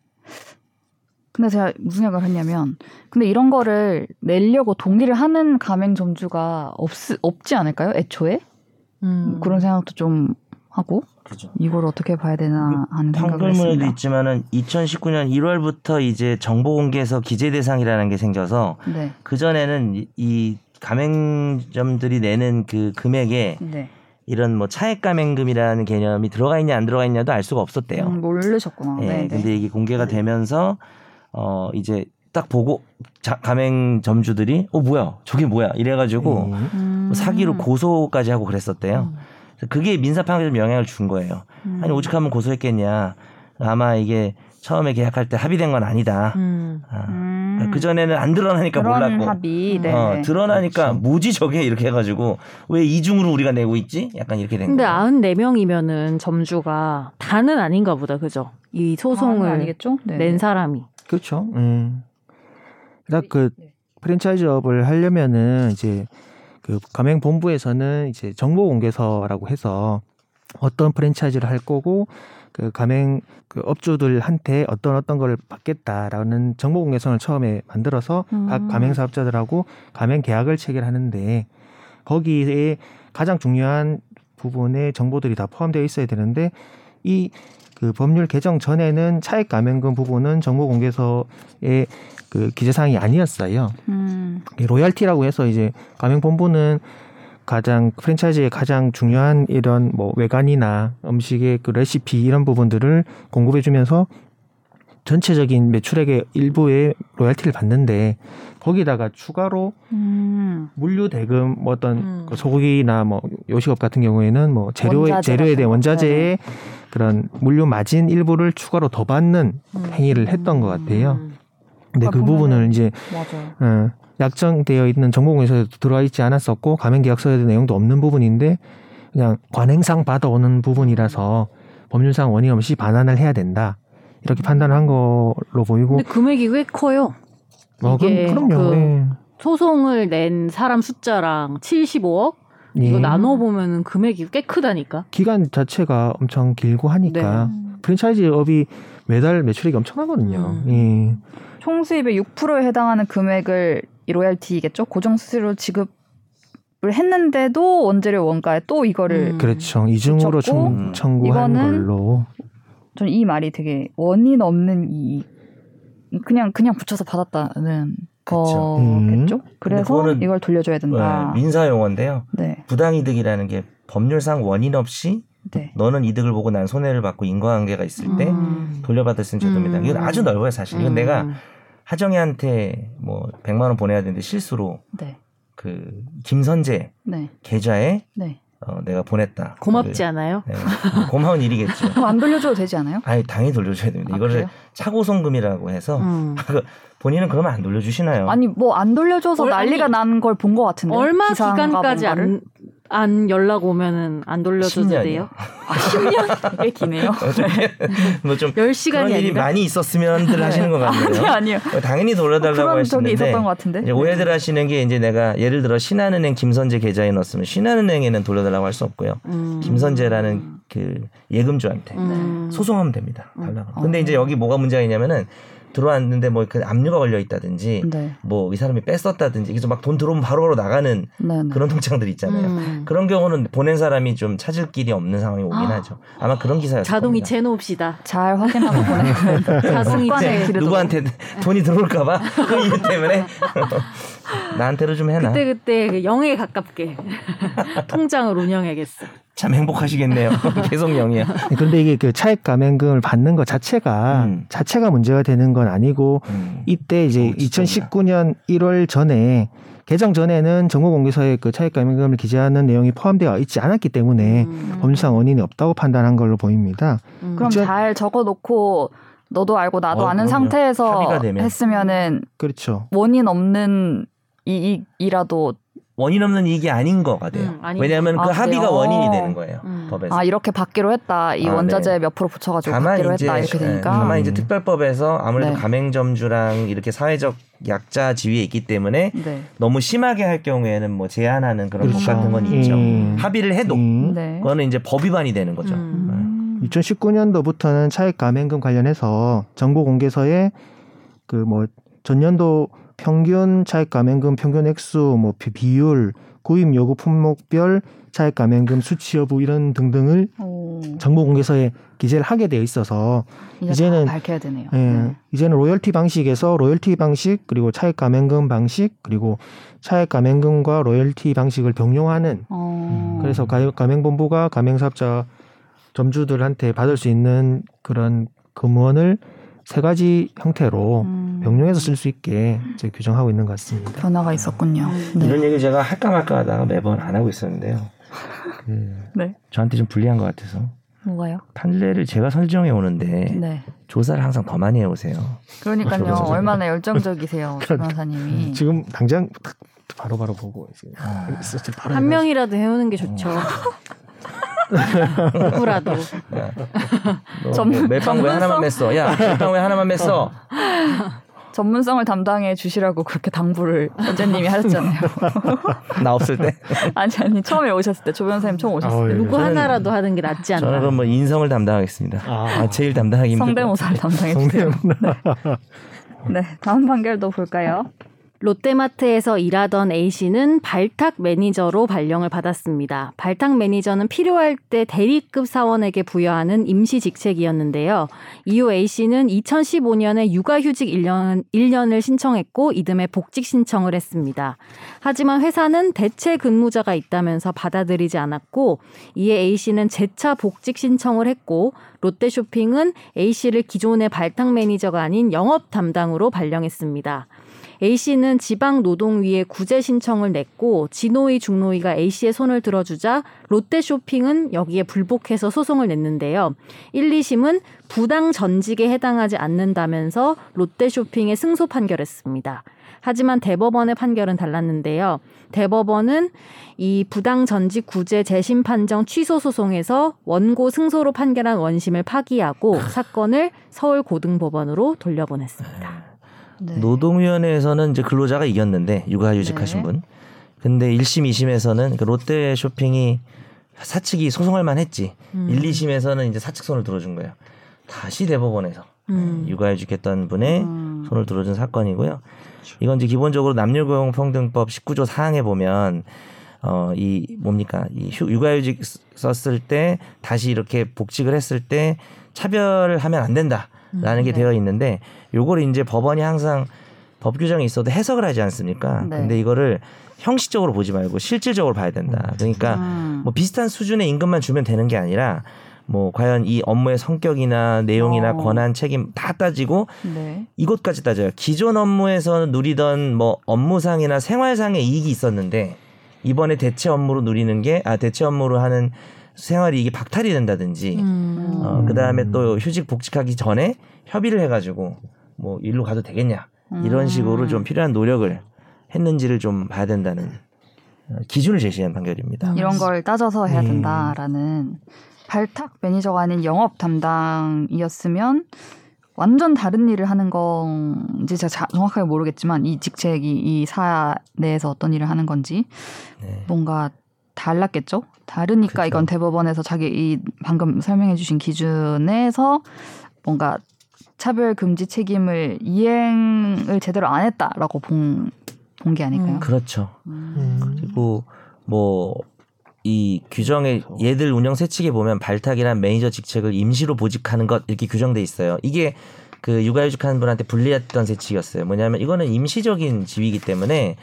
근데 제가 무슨 생각을 했냐면 근데 이런 거를 내려고 동의를 하는 가맹점주가 없, 없지 않을까요? 애초에? 음. 그런 생각도 좀 하고 그죠. 이걸 어떻게 봐야 되나 하는 생각을 했습니다. 있지만은 2019년 1월부터 이제 정보 공개에서 기재 대상이라는 게 생겨서 네. 그 전에는 이- 이 가맹점들이 내는 그 금액에 네. 이런 뭐 차액 가맹금이라는 개념이 들어가 있냐 안 들어가 있냐도 알 수가 없었대요. 음, 모르셨구나. 예, 네, 네. 근데 이게 공개가 되면서 어 이제 딱 보고 자, 가맹 점주들이 어 뭐야 저게 뭐야 이래가지고 음. 음. 뭐 사기로 고소까지 하고 그랬었대요. 그래서 그게 민사 판결에 좀 영향을 준 거예요. 음. 아니 오죽하면 고소했겠냐. 아마 이게 처음에 계약할 때 합의된 건 아니다. 음. 아, 음. 그 전에는 안 드러나니까 몰랐고. 합의. 네. 어, 네. 드러나니까 그렇죠. 뭐지 저게 이렇게 해가지고 왜 이중으로 우리가 내고 있지? 약간 이렇게 된 근데 거예요. 94명이면은 점주가 다는 아닌가 보다. 그죠? 이 소송을 아? 네. 낸 사람이. 그렇죠. 음. 그러니까 그 네. 프랜차이즈 업을 하려면은 이제 그 가맹 본부에서는 이제 정보 공개서라고 해서 어떤 프랜차이즈를 할 거고 그 가맹 그 업주들한테 어떤 어떤 걸 받겠다라는 정보 공개서를 처음에 만들어서 각 음. 가맹 사업자들하고 가맹 계약을 체결하는데 거기에 가장 중요한 부분에 정보들이 다 포함되어 있어야 되는데 이 그 법률 개정 전에는 차액 가맹금 부분은 정보 공개서의 그 기재 사항이 아니었어요. 음. 이 로얄티라고 해서 이제 가맹 본부는 가장 프랜차이즈의 가장 중요한 이런 뭐 외관이나 음식의 그 레시피 이런 부분들을 공급해 주면서 전체적인 매출액의 일부의 로얄티를 받는데 거기다가 추가로 음. 물류 대금 뭐 어떤 음. 그 소고기나 뭐 요식업 같은 경우에는 뭐 재료 재료에 같은 대한 거. 원자재의 그런 물류 마진 일부를 추가로 더 받는 음. 행위를 했던 것 같아요. 음. 근데 그 보면은- 부분을 이제 맞아요. 어, 약정되어 있는 정보공에서 들어와 있지 않았었고 가맹 계약서에 내용도 없는 부분인데 그냥 관행상 받아오는 부분이라서 법률상 원인 없이 반환을 해야 된다 이렇게 판단을 한 걸로 보이고 근데 금액이 꽤 커요. 어, 이게 그럼, 그럼요. 그 네. 소송을 낸 사람 숫자랑 75억 이거 예. 나눠 보면은 금액이 꽤 크다니까. 기간 자체가 엄청 길고 하니까 네. 프랜차이즈 업이 매달 매출액이 엄청나거든요. 음. 예. 총 수입의 6%에 해당하는 금액을 이 로얄티겠죠. 고정 수수료 지급 을 했는데도 원재료 원가에 또 이거를 음. 그렇죠. 이중으로 청, 청구한 걸로. 저는 이 말이 되게 원인 없는 이 그냥 그냥 붙여서 받았다는 그쵸. 거겠죠. 음. 그래서 이걸 돌려줘야 된다. 네, 민사 용어인데요. 네, 부당이득이라는 게 법률상 원인 없이 네. 너는 이득을 보고 난 손해를 받고 인과관계가 있을 때 음. 돌려받을 수 있는 제도입니다. 음. 이건 아주 넓어요, 사실. 이건 음. 내가 하정이한테 뭐 100만 원 보내야 되는데 실수로 네, 그 김선재 네, 계좌에 네. 어, 내가 보냈다. 고맙지 않아요? 네, 고마운 일이겠죠. 그럼 안 돌려줘도 되지 않아요? 아니 당연히 돌려줘야 됩니다. 아, 이거를 그래요? 차고송금이라고 해서 음. 본인은 그러면 안 돌려주시나요? 아니 뭐 안 돌려줘서 얼- 난리가 아니, 난걸 본 것 같은데 얼마 기간까지? 안, 안 연락 오면은 안 10년이요. 돼요? 아, 10년? 꽤 기네요. 뭐좀 10시간이 그런 일이 아니라? 많이 있었으면들 하시는 것 같네요. 아니 아니요. 당연히 돌려달라고 적이 하시는데 있었던 것 같은데. 오해들 하시는 게 이제 내가 예를 들어 신한은행 김선재 계좌에 넣었으면 신한은행에는 돌려달라고 할 수 없고요. 음. 김선재라는 그 예금주한테 음. 소송하면 됩니다. 달라고. 음. 근데 어. 이제 여기 뭐가 문제가 있냐면은 들어왔는데 뭐 그 압류가 걸려 있다든지 네, 뭐이 사람이 뺐었다든지 그래서 막 돈 들어오면 바로바로 나가는 네, 네. 그런 통장들이 있잖아요. 음. 그런 경우는 보낸 사람이 좀 찾을 길이 없는 상황이 오긴 하죠. 아마 그런 기사였을 겁니다. 자동이체 놓읍시다. 잘 확인하고 보내면 자동이체. 누구한테 돈이 들어올까봐 그 이유 때문에 나한테로 좀 해놔. 그때 그때 그 영에 가깝게 통장을 운영해야겠어. 참 행복하시겠네요. 계속 영이야. 그런데 이게 그 차액 감행금을 받는 것 자체가 음. 자체가 문제가 되는 건 아니고 음. 이때 이제 어, 진짜구나. 2019년 1월 전에 개정 전에는 정보공개서에 그 차액 감행금을 기재하는 내용이 포함되어 있지 않았기 때문에 음. 법률상 원인이 없다고 판단한 걸로 보입니다. 음. 그럼 이제- 잘 적어놓고 너도 알고 나도 어, 아는 그럼요. 상태에서. 했으면은 그렇죠. 원인 없는 이익이라도 원인 없는 이익이 아닌 거가 돼요. 음, 왜냐하면 거. 그 아, 합의가 그래요? 원인이 되는 거예요. 음. 법에서. 아 이렇게 받기로 했다 이 아, 원자재 네. 몇 프로 붙여가지고 다만 받기로 이제 했다 이렇게 예, 되니까 다만 이제 음. 특별법에서 아무래도 네. 가맹점주랑 이렇게 사회적 약자 지위에 있기 때문에 네. 너무 심하게 할 경우에는 뭐 제한하는 그런 법 그렇죠. 같은 건 음. 있죠. 음. 합의를 해도 음. 네. 그거는 이제 법 위반이 되는 거죠. 음. 음. 2019년도부터는 차액 감행금 관련해서 정보 공개서에 그뭐 전년도 평균 차액 감행금 평균 액수 뭐 비- 비율 구입 요구 품목별 차액 감행금 수치 여부 이런 등등을 오. 정보 공개서에 기재를 하게 되어 있어서 이제 다 밝혀야 되네요. 예, 네. 이제는 로열티 방식에서 로열티 방식 그리고 차액 감행금 방식 그리고 차액 감행금과 로열티 방식을 병용하는 어. 그래서 가- 가맹본부가 가맹사업자 점주들한테 받을 수 있는 그런 금원을 세 가지 형태로 음. 병용해서 쓸 수 있게 이제 규정하고 있는 것 같습니다. 변화가 있었군요. 음. 네. 이런 얘기 제가 할까 말까 하다가 매번 안 하고 있었는데요. 그 네. 저한테 좀 불리한 것 같아서 뭐가요? 판례를 제가 설정해 오는데 네. 조사를 항상 더 많이 해오세요. 그러니까요. 얼마나 열정적이세요. 변호사님이. 지금 당장 딱 바로 바로 보고 이제 아. 바로 한 명이라도 해오는 게 좋죠. 누구라도. 전문- 멜빵 왜 하나만 맸어? 야, 멜빵 왜 하나만 맸어? 전문성을 담당해 주시라고 그렇게 당부를 원재님이 하셨잖아요. 나 없을 때. 아니 아니 처음에 오셨을 때 조 변호사님 처음 오셨을 때 누구 저는- 하나라도 하는 게 낫지 저는 않나. 그럼 뭐 인성을 담당하겠습니다. 아. 아, 제일 담당하기 힘들 것 성대모사를 담당해 주세요. 성대모사. 네, 다음 판결도 볼까요? 롯데마트에서 일하던 A씨는 발탁 매니저로 발령을 받았습니다. 발탁 매니저는 필요할 때 대리급 사원에게 부여하는 임시 직책이었는데요. 이후 A씨는 2015년에 육아휴직 1년, 1년을 신청했고 이듬해 복직 신청을 했습니다. 하지만 회사는 대체 근무자가 있다면서 받아들이지 않았고 이에 A씨는 재차 복직 신청을 했고 롯데쇼핑은 A씨를 기존의 발탁 매니저가 아닌 영업 담당으로 발령했습니다. A씨는 지방노동위에 구제 신청을 냈고 지노위 중노위가 A씨의 손을 들어주자 롯데쇼핑은 여기에 불복해서 소송을 냈는데요. 1, 2심은 부당 전직에 해당하지 않는다면서 롯데쇼핑에 승소 판결했습니다. 하지만 대법원의 판결은 달랐는데요. 대법원은 이 부당 전직 구제 재심 판정 취소 소송에서 원고 승소로 판결한 원심을 파기하고 사건을 서울 고등법원으로 돌려보냈습니다. 네. 노동위원회에서는 이제 근로자가 이겼는데 육아휴직하신 네. 분. 근데 1심, 2심에서는 그 롯데 쇼핑이 사측이 소송할 만했지. 음. 1, 2심에서는 이제 사측 손을 들어준 거예요. 다시 대법원에서 음. 육아휴직했던 분의 음. 손을 들어준 사건이고요. 이건 이제 기본적으로 남녀고용평등법 19조 사항에 보면 어 이 뭡니까 이 휴- 육아휴직 썼을 때 다시 이렇게 복직을 했을 때 차별을 하면 안 된다 라는 게 네. 되어 있는데 요거를 이제 법원이 항상 법 규정이 있어도 해석을 하지 않습니까? 네. 근데 이거를 형식적으로 보지 말고 실질적으로 봐야 된다. 그러니까 음. 뭐 비슷한 수준의 임금만 주면 되는 게 아니라 뭐 과연 이 업무의 성격이나 내용이나 어. 권한 책임 다 따지고 네. 이것까지 따져요. 기존 업무에서 누리던 뭐 업무상이나 생활상의 이익이 있었는데 이번에 대체 업무로 누리는 게 아 대체 업무로 하는 생활 이익이 박탈이 된다든지 음. 어, 그다음에 또 휴직 복직하기 전에 협의를 해가지고 뭐 일로 가도 되겠냐 이런 음. 식으로 좀 필요한 노력을 했는지를 좀 봐야 된다는 어, 기준을 제시한 판결입니다. 이런 걸 따져서 해야 음. 된다라는 발탁 매니저가 아닌 영업 담당이었으면 완전 다른 일을 하는 건지 제가 자- 정확하게 모르겠지만 이 직책이 이 사 내에서 어떤 일을 하는 건지 네. 뭔가 달랐겠죠. 다르니까 그쵸. 이건 대법원에서 자기 이 방금 설명해 주신 기준에서 뭔가 차별 금지 책임을 이행을 제대로 안 했다라고 본 본 게 아닐까요? 음. 그렇죠. 음. 그리고 뭐 이 규정의 얘들 운영 세칙에 보면 발탁이란 매니저 직책을 임시로 보직하는 것 이렇게 규정돼 있어요. 이게 그 육아휴직하는 분한테 불리했던 세칙이었어요. 뭐냐면 이거는 임시적인 지위이기 때문에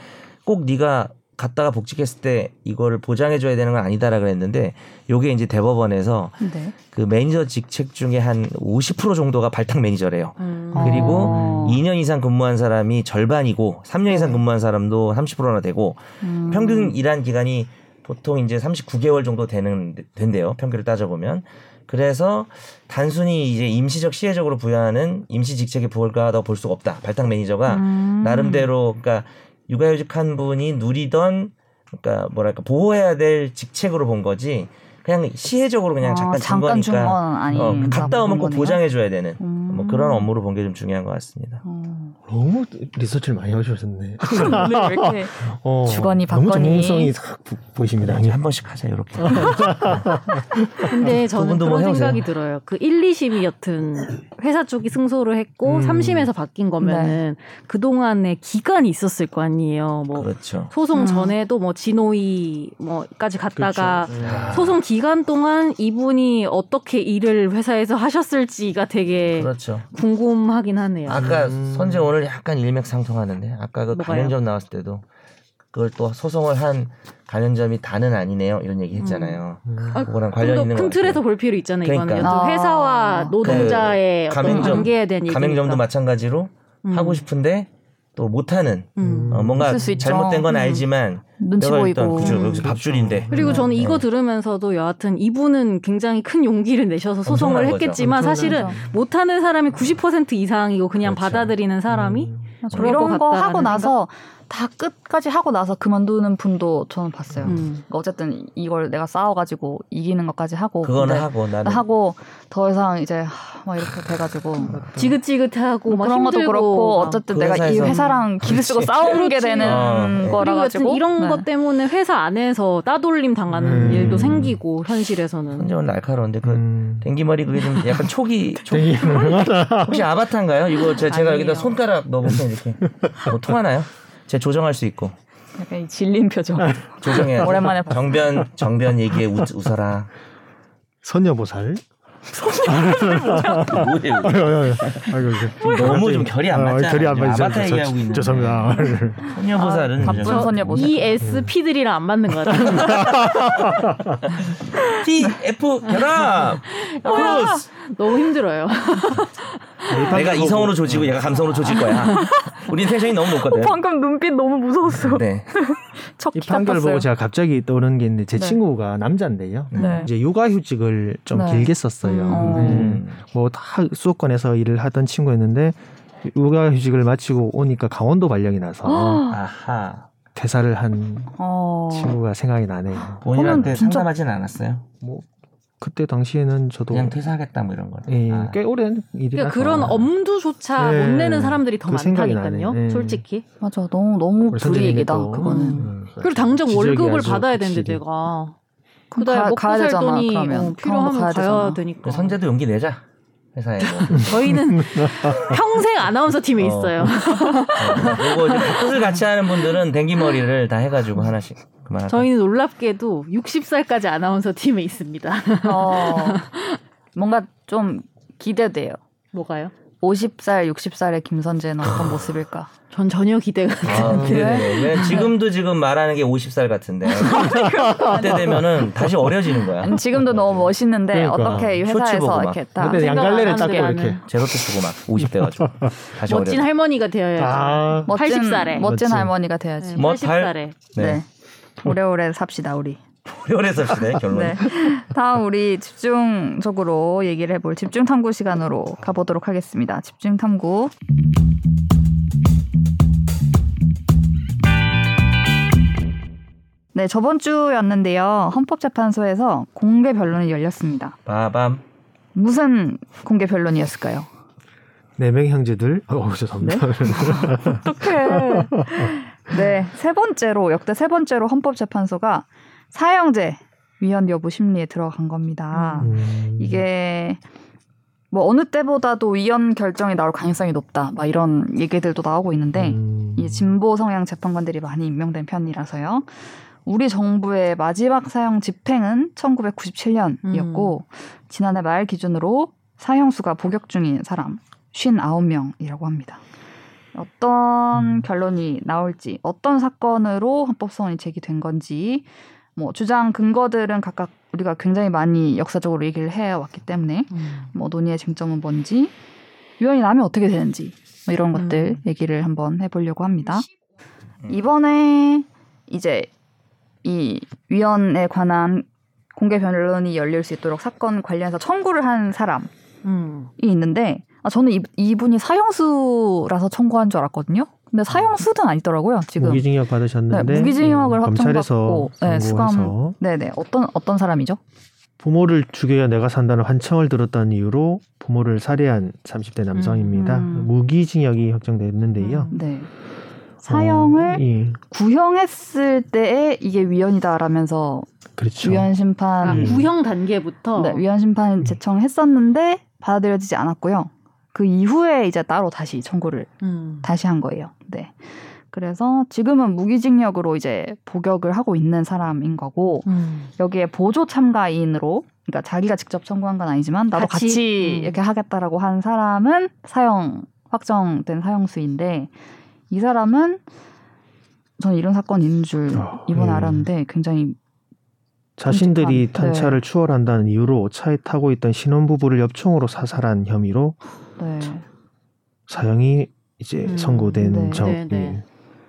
꼭 네가 갔다가 복직했을 때 이거를 보장해 줘야 되는 건 아니다라 그랬는데 요게 이제 대법원에서 네. 그 매니저 직책 중에 한 50% 정도가 발탁 매니저래요. 음. 그리고 어. 2년 이상 근무한 사람이 절반이고 3년 이상 근무한 사람도 30%나 되고 음. 평균 일한 기간이 보통 이제 39개월 정도 되는 된대요. 평균을 따져보면. 그래서 단순히 이제 임시적 시혜적으로 부여하는 임시 직책에 불과하다고 볼 수가 없다. 발탁 매니저가 음. 나름대로 그러니까 육아휴직한 분이 누리던 그러니까 뭐랄까 보호해야 될 직책으로 본 거지. 그냥 시혜적으로 그냥 아, 잠깐 준 잠깐 준 거니까 건 아니. 어, 갔다 오면 꼭 보장해 줘야 되는 음. 뭐 그런 업무로 본 게 좀 중요한 것 같습니다. 어. 너무 리서치를 많이 하셨네. 오늘 왜 이렇게 어, 주거니 너무 받거니. 전문성이 싹 보- 보이십니다. 나중에 한 번씩 하자 이렇게. 근데 저는 뭐 그런 해보세요. 생각이 들어요. 그 1, 2심이 여튼 회사 쪽이 승소를 했고 음. 3심에서 바뀐 거면은 그동안에 기간이 있었을 거 아니에요. 뭐 그렇죠. 소송 음. 전에도 뭐 진호이 뭐까지 갔다가 그렇죠. 아. 소송 기간 동안 이분이 어떻게 일을 회사에서 하셨을지가 되게 그렇죠. 궁금하긴 하네요. 아까 음. 선재 오늘 약간 일맥상통하는데 아까 그 뭐가요? 가맹점 나왔을 때도 그걸 또 소송을 한 가맹점이 다는 아니네요 이런 얘기 했잖아요. 아, 그거랑 관련 있는 큰 틀에서. 볼 필요 있잖아요. 이거는 그러니까. 여튼 아. 회사와 노동자의 그 어떤 가맹점- 관계에 대한 얘기니까. 가맹점도 마찬가지로 음. 하고 싶은데 또 못하는 음. 어, 뭔가. 잘못된 건 음. 알지만 눈치 내가 보이고. 그죠 음. 여기서 밥줄인데 그리고 저는 이거 네. 들으면서도 여하튼 이분은 굉장히 큰 용기를 내셔서 소송을. 했겠지만 사실은. 못하는 사람이 90% 이상이고 그냥 그렇죠. 받아들이는 사람이 음. 이런 거 하고 나서 다 끝까지 하고 나서 그만두는 분도 저는 봤어요. 음. 그러니까 어쨌든 이걸 내가 싸워가지고 이기는 것까지 하고 그거는 하고 나는 하고 더 이상 이제 하, 막 이렇게 돼가지고 지긋지긋하고 막 그런 것도 힘들고 그렇고 막. 어쨌든 그 내가 이 회사랑 길을 쓰고. 싸우게. 되는 어, 네. 거라 그리고 여튼 가지고 이런 네. 것 때문에 회사 안에서 따돌림 당하는 음. 일도 생기고 현실에서는 오늘 날카로운데 그 음. 댕기머리 그게 좀 약간 초기 초, 되게 유명하다. 혹시 아바타인가요? 이거 제, 제가 여기다 아니에요. 손가락 넣어보면 이렇게 뭐 통하나요? 제가 조정할 수 있고 약간 이 질린 표정. 조정해. 오랜만에 봤어. 정변 정변 얘기에 웃, 웃어라. 선녀보살. 뭐예요? 아유, 아유, 아유. 너무 좀 결이 안 어, 맞잖아요. 결이 안 맞죠. 아바타 얘기하고 있는데. 죄송합니다. 선녀보살은 바쁜 좀- 선녀보살. 이 SP들이랑 안 맞는 것 같아요. T F 결합. 크로스. 너무 힘들어요. 내가 이성으로 조지고 얘가 감성으로 조질 거야. 우린 텐션이 너무 높거든. 방금 눈빛 너무 무서웠어. 네. 이 판결. 보고 제가 갑자기 떠오르는 게 있는데 제 네. 친구가 남자인데요. 네. 이제 육아휴직을 좀 네. 길게 썼어요. 음. 네. 음. 뭐다 수도권에서 일을 하던 친구였는데 육아휴직을 마치고 오니까 강원도 발령이 나서 아하. 퇴사를 한 어. 친구가 생각이 나네요. 본인한테 진짜- 상담하진 않았어요. 뭐 그때 당시에는 저도 그냥 퇴사하겠다 뭐 이런 거. 예, 아. 꽤 오랜 일이라서 그러니까 그런 엄두조차 네. 못 내는 사람들이 더 그 많다니까요. 네. 솔직히. 맞아 너무 너무 불이익이다 또- 그거는. 음, 그리고 당장 월급을 받아야 되는데. 내가 가- 먹고 가야 살 되잖아, 돈이 그러면. 어, 필요하면 가야 가야. 되니까. 그 선재도 용기 내자. 회사에 뭐. 저희는 평생 아나운서 팀에 어. 있어요. 어, 요거 이제 뜻을 같이 하는 분들은 댕기머리를 다 해가지고 하나씩 그만할까. 저희는 놀랍게도 60살까지 아나운서 팀에 있습니다. 어, 뭔가 좀 기대돼요. 뭐가요? 50살, 60살의 김선재는 어떤 모습일까? 전 전혀 기대가 아, 기대돼요. 왜 지금도 지금 말하는 게 50살 같은데 그때 되면은 다시 어려지는 거야. 아니, 지금도 너무 멋있는데 그러니까. 어떻게 회사에서. 이렇게 딱 양갈래를 안 하는데 이렇게. 제로트 쓰고 막 50대 가지고 다시 멋진 어려. 할머니가 되어야죠. 아, 멋진 80살에. 멋진 멋진. 할머니가 돼야지. 네, 뭐 80살에. 네. 네. 오래오래 삽시다 우리. 오래 섭시네 결론. 네. 다음 우리 집중적으로 얘기를 해볼 집중 탐구 시간으로 가보도록 하겠습니다. 집중 탐구. 네, 저번 주였는데요. 헌법재판소에서 공개 변론이 열렸습니다. 빠밤. 무슨 공개 변론이었을까요? 네 명 형제들. 어, 죄송합니다. 어떡해. 네, 세 번째로 역대 세 번째로 헌법재판소가 사형제 위헌 여부 심리에 들어간 겁니다. 음. 이게 뭐 어느 때보다도 위헌 결정이 나올 가능성이 높다. 막 이런 얘기들도 나오고 있는데 음. 이 진보 성향 재판관들이 많이 임명된 편이라서요. 우리 정부의 마지막 사형 집행은 1997년이었고 지난해 말 기준으로 사형수가 복역 중인 사람 59명이라고 합니다. 어떤 음. 결론이 나올지 어떤 사건으로 헌법소원이 제기된 건지 뭐 주장 근거들은 각각 우리가 굉장히 많이 역사적으로 얘기를 해왔기 때문에 음. 뭐 논의의 쟁점은 뭔지 위헌이 나면 어떻게 되는지 뭐 이런 음. 것들 얘기를 한번 해보려고 합니다. 음. 이번에 이제 이 위헌에 관한 공개 변론이 열릴 수 있도록 사건 관련해서 청구를 한 사람이 음. 있는데 아, 저는 이, 이분이 사형수라서 청구한 줄 알았거든요. 근데 사형수는 아니더라고요. 지금 무기징역 받으셨는데 네, 무기징역을 음, 검찰에서 확정받고 네, 수감 네네 어떤 어떤 사람이죠? 부모를 죽여야 내가 산다는 환청을 들었다는 이유로 부모를 살해한 30대 남성입니다. 음. 무기징역이 확정됐는데요. 음. 네 사형을 어, 예, 구형했을 때에 이게 위헌이다라면서 그렇죠. 위헌 심판 아, 음. 구형 단계부터 네, 위헌 심판 제청했었는데 받아들여지지 않았고요. 그 이후에 이제 따로 다시 청구를 음. 다시 한 거예요. 네. 그래서 지금은 무기징역으로 이제 복역을 하고 있는 사람인 거고 음. 여기에 보조 참가인으로 그러니까 자기가 직접 청구한 건 아니지만 나도 같이, 같이, 음. 이렇게 하겠다라고 한 사람은 사형 확정된 사형수인데 이 사람은 저는 이런 사건이 있는 줄 아, 이번에 예. 알았는데 굉장히 자신들이 끔찍한, 네. 추월한다는 이유로 차에 타고 있던 신혼부부를 엽총으로 사살한 혐의로 네. 사형이 이제 음, 선고된 네. 적 네, 네.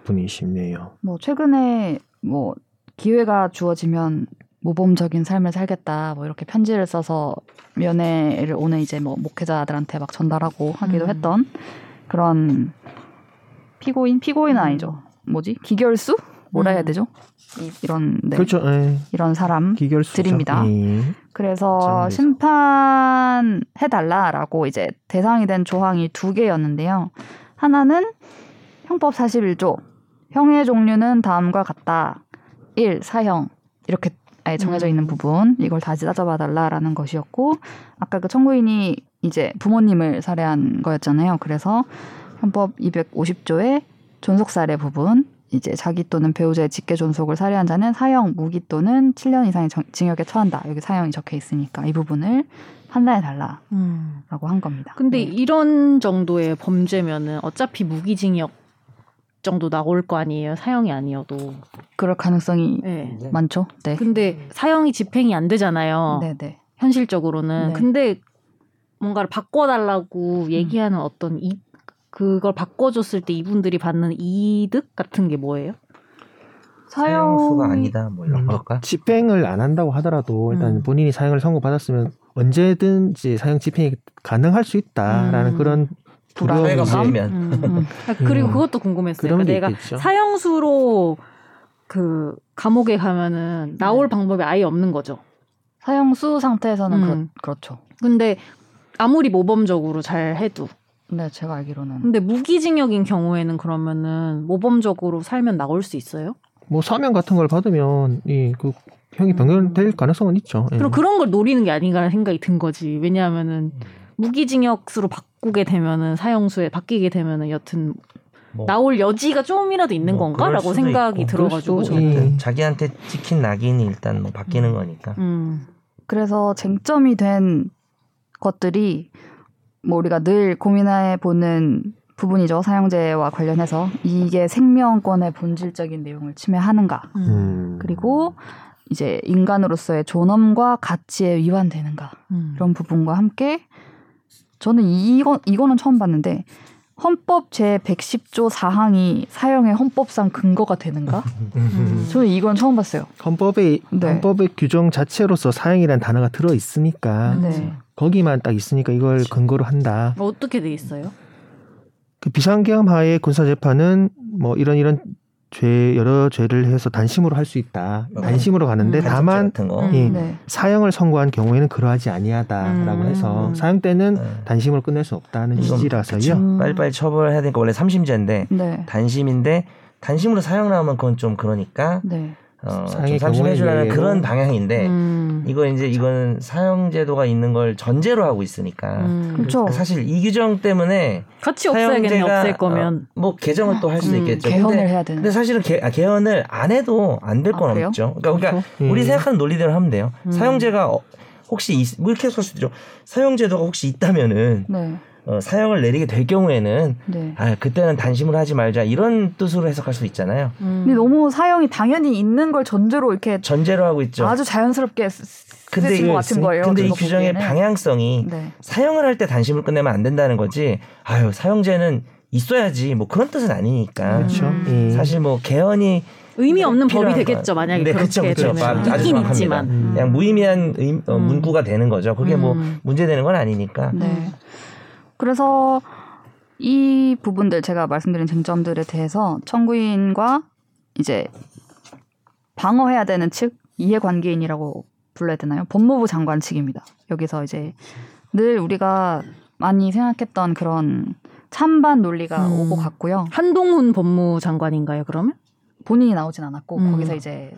분이시네요. 뭐 최근에 뭐 기회가 주어지면 모범적인 삶을 살겠다 뭐 이렇게 편지를 써서 면회를 오는 이제 뭐 목회자들한테 막 전달하고 하기도 음. 했던 그런 피고인 피고인은 음. 아니죠 뭐지 기결수 뭐라 해야 음. 되죠 이, 이런 네, 그렇죠. 예. 이런 사람 기결수죠. 드립니다. 예. 그래서 정리해서. 심판해 달라라고 이제 대상이 된 조항이 두 개였는데요. 하나는 형법 41조 형의 종류는 다음과 같다. 1. 사형 이렇게 아예 정해져 있는 음. 부분 이걸 다시 따져봐 달라라는 것이었고 아까 그 청구인이 이제 부모님을 살해한 거였잖아요. 그래서 형법 250조의 존속살해 부분 이제 자기 또는 배우자의 직계 존속을 살해한 자는 사형, 무기 또는 7년 이상의 정- 징역에 처한다. 여기 사형이 적혀 있으니까 이 부분을 판단해 달라라고 음. 한 겁니다. 근데 네. 이런 정도의 범죄면은 어차피 무기징역 정도 나올 거 아니에요. 사형이 아니어도. 그럴 가능성이 네. 많죠. 네. 근데 사형이 집행이 안 되잖아요. 네, 네. 현실적으로는. 네. 근데 뭔가를 바꿔달라고 음. 얘기하는 어떤 이 그걸 바꿔줬을 때 이분들이 받는 이득 같은 게 뭐예요? 사형수가 아니다 뭐 이런 음, 걸까? 집행을 안 한다고 하더라도 일단 음. 본인이 사형을 선고받았으면 언제든지 사형 집행이 가능할 수 있다라는 음. 그런 보이면 음. 음. 그리고 음. 그것도 궁금했어요. 그러니까 게 내가 있겠죠. 사형수로 그 감옥에 가면은 나올 네. 방법이 아예 없는 거죠. 사형수 상태에서는 음. 그렇, 죠 근데 아무리 모범적으로 잘 해도 네, 제가 알기로는 근데 무기징역인 경우에는 그러면은 모범적으로 살면 나올 수 있어요? 뭐 사면 같은 걸 받으면 이그 형이 변경될 가능성은 있죠. 예. 그럼 그런 걸 노리는 게 아닌가 생각이 든 거지. 왜냐하면은 무기징역수로 바꾸게 되면은 사형수에 바뀌게 되면은 여튼 뭐, 나올 여지가 좀이라도 있는 뭐 건가라고 생각이 있고, 들어가지고 저는. 자기한테 찍힌 낙인이 일단 뭐 바뀌는 거니까. 음. 그래서 쟁점이 된 것들이 뭐 우리가 늘 고민해 보는 부분이죠. 사형제와 관련해서 이게 생명권의 본질적인 내용을 침해하는가. 음. 음. 그리고 이제 인간으로서의 존엄과 가치에 위반되는가. 음. 이런 부분과 함께 저는 이거 이거는 처음 봤는데 헌법 제 110조 사항이 사형의 헌법상 근거가 되는가? 음. 저는 이건 처음 봤어요. 헌법의 네. 헌법의 규정 자체로서 사형이라는 단어가 들어 있으니까 네. 거기만 딱 있으니까 이걸 근거로 한다. 어떻게 돼 있어요? 그 비상계엄 하에 군사 재판은 뭐 이런 이런 죄 여러 죄를 해서 단심으로 할 수 있다. 뭐 단심으로 가는데 음. 다만. 음. 예, 네. 사형을 선고한 경우에는 그러하지 아니하다라고 음. 해서 사형 때는 네. 단심으로 끝낼 수 없다는 취지라서요. 음. 빨리빨리 처벌해야 되니까 원래 3심제인데 네. 단심인데 단심으로 사형 나오면 그건 좀 그러니까 네. 어, 경우에 그런. 방향인데 음. 이거 이제 이건 사형 제도가 있는 걸 전제로 하고 있으니까 음. 그렇죠. 사실 이 규정 때문에 같이 없애야겠네 사형제가 없앨 거면 어, 뭐 개정을 또 할 수도 음, 있겠죠. 개헌을 근데, 해야 되는. 근데 사실은 개, 아, 개헌을 안 해도 안될 아, 건? 없죠. 그러니까, 그러니까 음. 우리 생각하는 논리대로 하면 돼요. 음. 사형제가 어, 혹시 있, 뭐 이렇게 해서 할 수도 있죠. 사형제도가 혹시 있다면은 네. 어, 사형을 내리게 될 경우에는 네. 아 그때는 단심으로 하지 말자 이런 뜻으로 해석할 수 있잖아요. 음. 근데 너무 사형이 당연히 있는 걸 전제로 이렇게 전제로 하고 있죠. 아주 자연스럽게 쓰- 쓰신 이것 같은 거예요. 근데 이 규정의 보기에는. 방향성이 네. 사형을 할 때 단심을 끝내면 안 된다는 거지. 아유 사형제는 있어야지 뭐 그런 뜻은 아니니까. 그렇죠. 음. 예. 사실 뭐 개헌이 의미 없는 법이 되겠죠 거. 만약에 네, 그렇게 그쵸, 그쵸. 되면 아주 있긴. 있지만 음. 그냥 무의미한 의- 어, 음. 문구가 되는 거죠. 그게 뭐 음. 문제되는 건 아니니까. 네. 그래서 이 부분들 제가 말씀드린 쟁점들에 대해서 청구인과 이제 방어해야 되는 측 이해관계인이라고 불러야 되나요? 법무부 장관 측입니다. 여기서 이제 늘 우리가 많이 생각했던 그런 찬반 논리가 음. 오고 갔고요. 한동훈 법무장관인가요 그러면? 본인이 나오진 않았고 음. 거기서 이제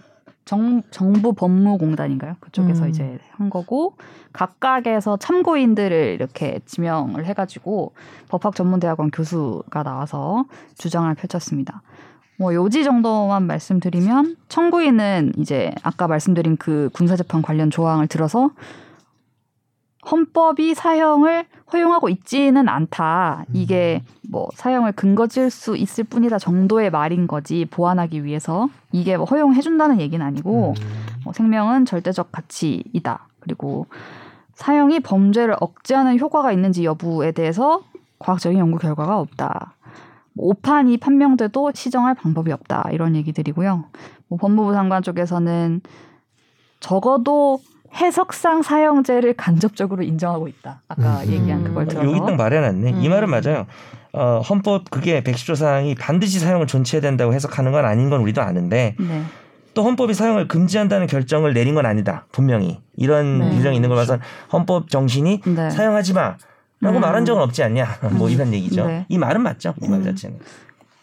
정, 정부 법무공단인가요? 그쪽에서 음. 이제 한 거고 각각에서 참고인들을 이렇게 지명을 해가지고 법학전문대학원 교수가 나와서 주장을 펼쳤습니다. 뭐 요지 정도만 말씀드리면 청구인은 이제 아까 말씀드린 그 군사재판 관련 조항을 들어서 헌법이 사형을 허용하고 있지는 않다. 이게 뭐 사형을 근거 질 수 있을 뿐이다 정도의 말인 거지 보완하기 위해서 이게 뭐 허용해 준다는 얘기는 아니고 음. 뭐 생명은 절대적 가치이다. 그리고 사형이 범죄를 억제하는 효과가 있는지 여부에 대해서 과학적인 연구 결과가 없다. 뭐 오판이 판명돼도 시정할 방법이 없다. 이런 얘기들이고요. 뭐 법무부 장관 쪽에서는 적어도 해석상 사형제를 간접적으로 인정하고 있다. 아까 음. 얘기한 그걸 들어서. 여기 딱 말해놨네. 이 음. 말은 맞아요. 어, 헌법 그게 110조 사항이 반드시 사형을 존치해야 된다고 해석하는 건 아닌 건 우리도 아는데 네. 또 헌법이 사형을 금지한다는 결정을 내린 건 아니다. 분명히 이런 네. 규정이 있는 걸 봐서 헌법 정신이 네. 사용하지 마라고 음. 말한 적은 없지 않냐. 뭐 음. 이런 얘기죠. 네. 이 말은 맞죠. 이말 음. 자체는.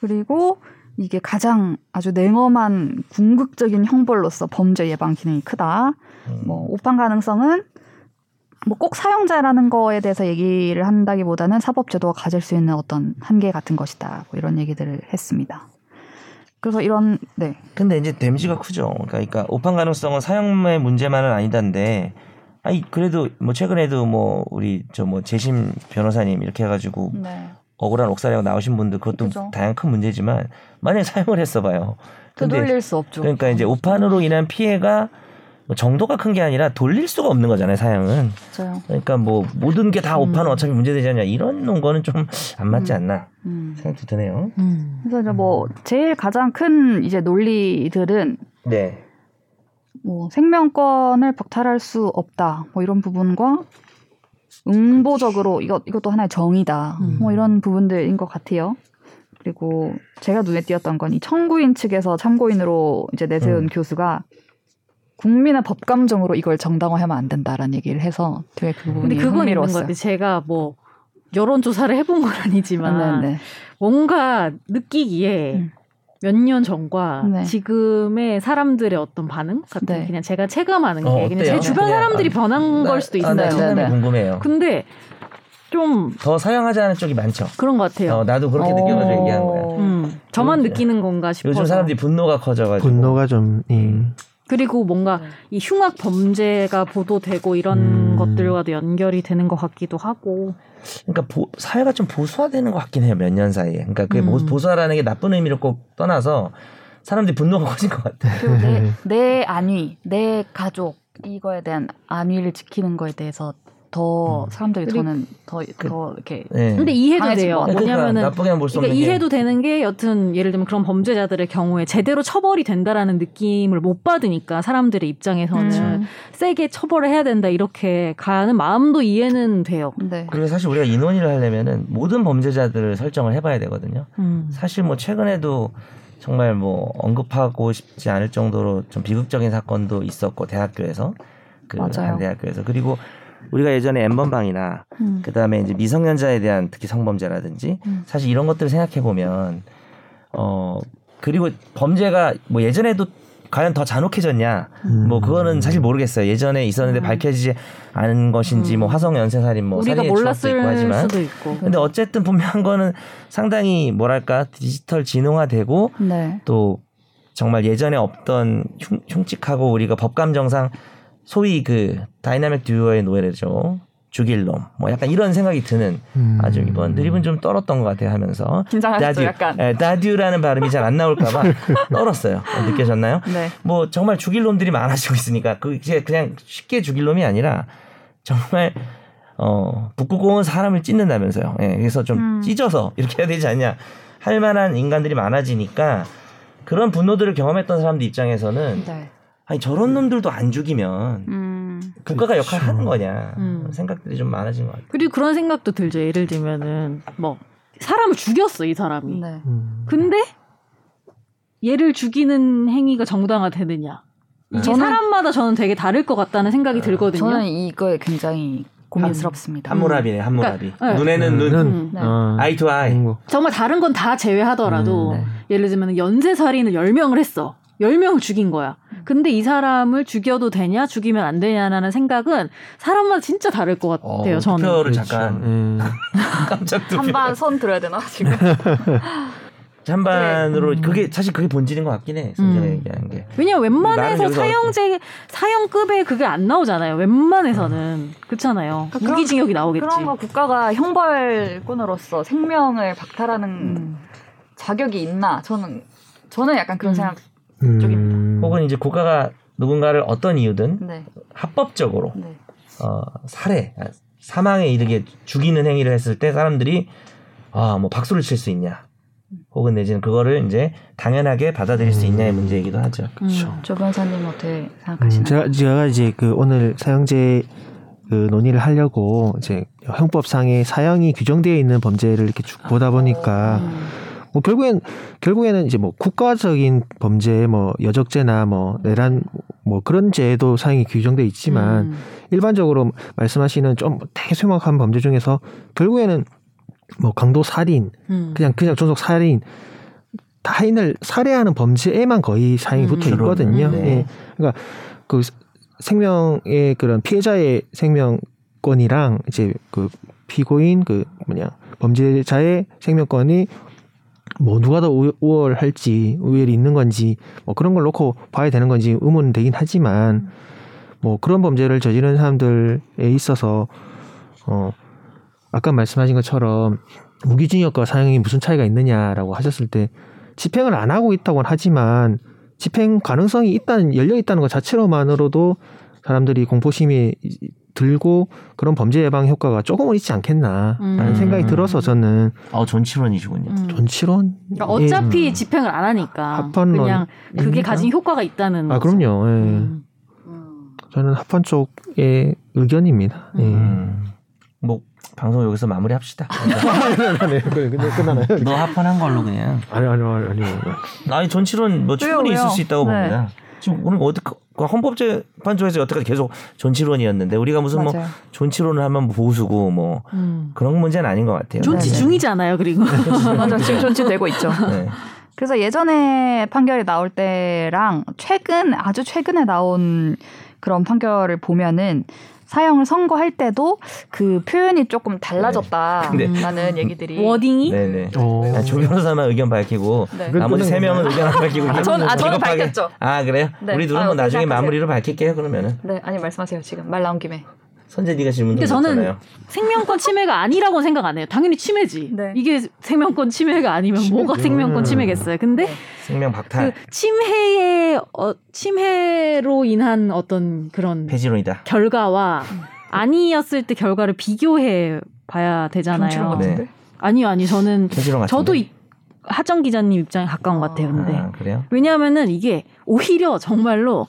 그리고 이게 가장 아주 냉엄한 궁극적인 형벌로서 범죄 예방 기능이 크다. 음. 뭐 오판 가능성은 뭐 꼭 사형자라는 거에 대해서 얘기를 한다기보다는 사법 제도가 가질 수 있는 어떤 한계 같은 것이다. 뭐 이런 얘기들을 했습니다. 그래서 이런 네. 근데 이제 데미지가 크죠. 그러니까, 그러니까 오판 가능성은 사형의 문제만은 아니다인데, 아니 그래도 뭐 최근에도 뭐 우리 저 뭐 재심 변호사님 이렇게 해가지고 네. 억울한 옥살이하고 나오신 분들 그것도 그죠. 다양한 큰 문제지만 만약에 사용을 했어봐요. 되돌릴 수 없죠. 그러니까 이제 오판으로 인한 피해가 뭐 정도가 큰 게 아니라 돌릴 수가 없는 거잖아요. 사형은. 맞아요. 그러니까 뭐 모든 게다 음. 오판은 어차피 문제되지 않냐 이런 거는 좀 안 맞지 음. 않나 음. 생각도 드네요. 음. 그래서 이제 뭐 제일 가장 큰 이제 논리들은 네. 뭐 생명권을 박탈할 수 없다. 뭐 이런 부분과 응보적으로 이것 이것도 하나의 정의다. 음. 뭐 이런 부분들인 것 같아요. 그리고 제가 눈에 띄었던 건 이 청구인 측에서 참고인으로 이제 내세운 음. 교수가 국민의 법 감정으로 이걸 정당화하면 안 된다라는 얘기를 해서 되게 그 부분이 근데 그건 있는 것. 제가 뭐 여론 조사를 해본 건 아니지만 네, 네. 뭔가 느끼기에 음. 몇년 전과 네. 지금의 사람들의 어떤 반응 같은 네. 그냥 제가 체감하는 게 어, 그냥 어때요? 제 주변 그냥, 사람들이 아, 변한 걸 수도 아, 있어요. 나 네, 체감이 네. 궁금해요. 근데 좀 더 사용하지 않은 쪽이 많죠. 그런 것 같아요. 어, 나도 그렇게 느껴가지고 어. 얘기한 거야. 음, 저만 느끼는 건가 싶어서. 요즘 사람들이 분노가 커져가지고 분노가 좀 예. 그리고 뭔가 이 흉악 범죄가 보도되고 이런 음. 것들과도 연결이 되는 것 같기도 하고. 그러니까 보- 사회가 좀 보수화되는 것 같긴 해요 몇 년 사이에. 그러니까 그게 음. 보- 보수화라는 게 나쁜 의미를 꼭 떠나서 사람들이 분노가 커진 것 같아. 그리고 내, 내 안위, 내 가족 이거에 대한 안위를 지키는 거에 대해서 더 사람들이 그리고- 저는 더, 더 이렇게 네. 근데 이해도 돼요. 그러니까 왜냐면은 나쁘게는 볼수 그러니까 이해도 되는 게 여튼 예를 들면 그런 범죄자들의 경우에 제대로 처벌이 된다라는 느낌을 못 받으니까 사람들의 입장에서는 음. 세게 처벌을 해야 된다 이렇게 가는 마음도 이해는 돼요. 네. 그리고 사실 우리가 이 논의를 하려면은 모든 범죄자들을 설정을 해봐야 되거든요. 음. 사실 뭐 최근에도 정말 뭐 언급하고 싶지 않을 정도로 좀 비극적인 사건도 있었고 대학교에서 그 맞아요. 한 대학교에서 그리고 우리가 예전에 엠번방이나 음. 그다음에 이제 미성년자에 대한 특히 성범죄라든지 음. 사실 이런 것들을 생각해 보면 어 그리고 범죄가 뭐 예전에도 과연 더 잔혹해졌냐 음. 뭐 그거는 사실 모르겠어요 예전에 있었는데 음. 밝혀지지 않은 것인지 뭐 화성 연쇄살인 뭐 우리가 추억도 있고 몰랐을 하지만 수도 있고. 근데 어쨌든 분명한 거는 상당히 뭐랄까 디지털 지능화되고 네. 또 정말 예전에 없던 흉, 흉측하고 우리가 법감정상 소위 그 다이나믹 듀오의 노래죠. 죽일 놈. 뭐 약간 이런 생각이 드는 음. 아주 이번 드립은 좀 떨었던 것 같아요 하면서. 긴장하셨죠, 약간. 예, 다듀라는 발음이 잘 안 나올까봐 떨었어요. 느껴졌나요? 네. 뭐 정말 죽일 놈들이 많아지고 있으니까 그게 그냥 쉽게 죽일 놈이 아니라 정말 어 북극공은 사람을 찢는다면서요. 예, 그래서 좀 음. 찢어서 이렇게 해야 되지 않냐 할 만한 인간들이 많아지니까 그런 분노들을 경험했던 사람들 입장에서는 네. 아니 저런 놈들도 안 죽이면 음. 국가가 역할 하는 거냐 음. 생각들이 좀 많아진 것 같아요. 그리고 그런 생각도 들죠. 예를 들면은 뭐 사람을 죽였어 이 사람이. 네. 음. 근데 얘를 죽이는 행위가 정당화되느냐? 이게 저는- 사람마다 저는 되게 다를 것 같다는 생각이 들거든요. 저는 이거에 굉장히 고민스럽습니다. 함무라비네 함무라비. 그러니까, 네. 눈에는 눈, 눈. 네. 어. eye to eye. 뭐. 정말 다른 건 다 제외하더라도 음, 네. 예를 들면 연쇄살인을 10명을 했어. 10명을 죽인 거야. 근데 이 사람을 죽여도 되냐, 죽이면 안 되냐라는 생각은 사람마다 진짜 다를 것 같아요, 어, 저는. 투표를 그렇죠. 잠깐 예. 깜짝 투표. 한반 선 들어야 되나 지금? 찬반으로 네. 그게 사실 그게 본질인 것 같긴 해. 승재가 음. 얘기하는 게. 나는 웬만해서 사형제, 사형급에 그게 안 나오잖아요. 웬만해서는. 그렇잖아요. 그러니까 무기징역이 나오겠지. 그런 거 국가가 형벌꾼으로서 생명을 박탈하는 음. 자격이 있나? 저는 저는 약간 그런 음. 생각. 음. 쪽입니다. 혹은 이제 국가가 누군가를 어떤 이유든 네. 합법적으로 네. 어, 살해, 아, 사망에 이르게 죽이는 행위를 했을 때 사람들이 아, 뭐 박수를 칠 수 있냐. 혹은 내지는 그거를 이제 당연하게 받아들일 수 있냐의 문제이기도 하죠. 음. 조 변사님 어떻게 음, 생각하시나요? 제가, 제가 이제 그 오늘 사형제 그 논의를 하려고 이제 형법상의 사형이 규정되어 있는 범죄를 이렇게 쭉 보다 보니까 음. 뭐 결국엔 결국에는 이제 뭐 국가적인 범죄 뭐 여적죄나 뭐 내란 뭐 그런 죄도 사형이 규정돼 있지만 음. 일반적으로 말씀하시는 좀 되게 쇠막한 범죄 중에서 결국에는 뭐 강도 살인 음. 그냥 그냥 존속 살인 타인을 살해하는 범죄에만 거의 사형이 음. 붙어 있거든요. 네. 예. 그러니까 그 생명의 그런 피해자의 생명권이랑 이제 그 피고인 그 뭐냐 범죄자의 생명권이 뭐 누가 더 우- 우월할지 우열이 있는 건지 뭐 그런 걸 놓고 봐야 되는 건지 의문은 되긴 하지만 뭐 그런 범죄를 저지른 사람들에 있어서 어 아까 말씀하신 것처럼 무기징역과 사형이 무슨 차이가 있느냐라고 하셨을 때 집행을 안 하고 있다고는 하지만 집행 가능성이 있다는 열려 있다는 것 자체로만으로도 사람들이 공포심이 들고 그런 범죄 예방 효과가 조금은 있지 않겠나라는 음. 생각이 들어서 저는 어, 존치론이시군요. 음. 전치론 그러니까 어차피 집행을 안 하니까 합헌론 그냥 그게. 가진 효과가 있다는 아 거죠. 그럼요. 예. 음. 저는 합헌 쪽의 의견입니다. 예. 음. 뭐 방송 여기서 마무리합시다. 네, 근데 끝나나요? 너 합헌한 걸로 그냥. 아니 아니 아니. 아니 존치론 뭐 충분히 왜요? 있을 수 있다고 네. 봅니다. 지금 오늘 어떻게 그 헌법재판소에서 여태까지 계속 존치론이었는데 우리가 무슨 뭐 맞아요. 존치론을 하면 뭐 보수고 뭐 음. 그런 문제는 아닌 것 같아요. 존치 네네. 중이잖아요. 그리고 맞아 지금 존치되고 있죠. 네. 그래서 예전에 판결이 나올 때랑 최근 아주 최근에 나온 그런 판결을 보면은 사형을 선고할 때도 그 표현이 조금 달라졌다라는 네. 얘기들이 워딩이 네네. 어. 아, 조 변호사만 의견 밝히고 네. 나머지 세 명은 의견 안 밝히고 아, 전- 아, 저는 밝혔죠. 아 그래요? 네. 우리 둘은 아, 뭐 나중에. 마무리로 밝힐게요 그러면은. 네 아니 말씀하세요 지금 말 나온 김에 선재 네가 질문 근데 좀 저는 했잖아요. 생명권 침해가 아니라고 생각 안 해요. 당연히 침해지. 네. 이게 생명권 침해가 아니면 뭐가 침해죠. 생명권 침해겠어요. 근데 네. 생명 박탈 그 침해의 어, 침해로 인한 어떤 그런 폐지론이다. 결과와 아니었을 때 결과를 비교해 봐야 되잖아요. 같은데 네. 아니요, 아니 저는. 저도 이, 하정 기자님 입장에 가까운 것 같아요. 근데 아, 그래요? 왜냐하면은 이게 오히려 정말로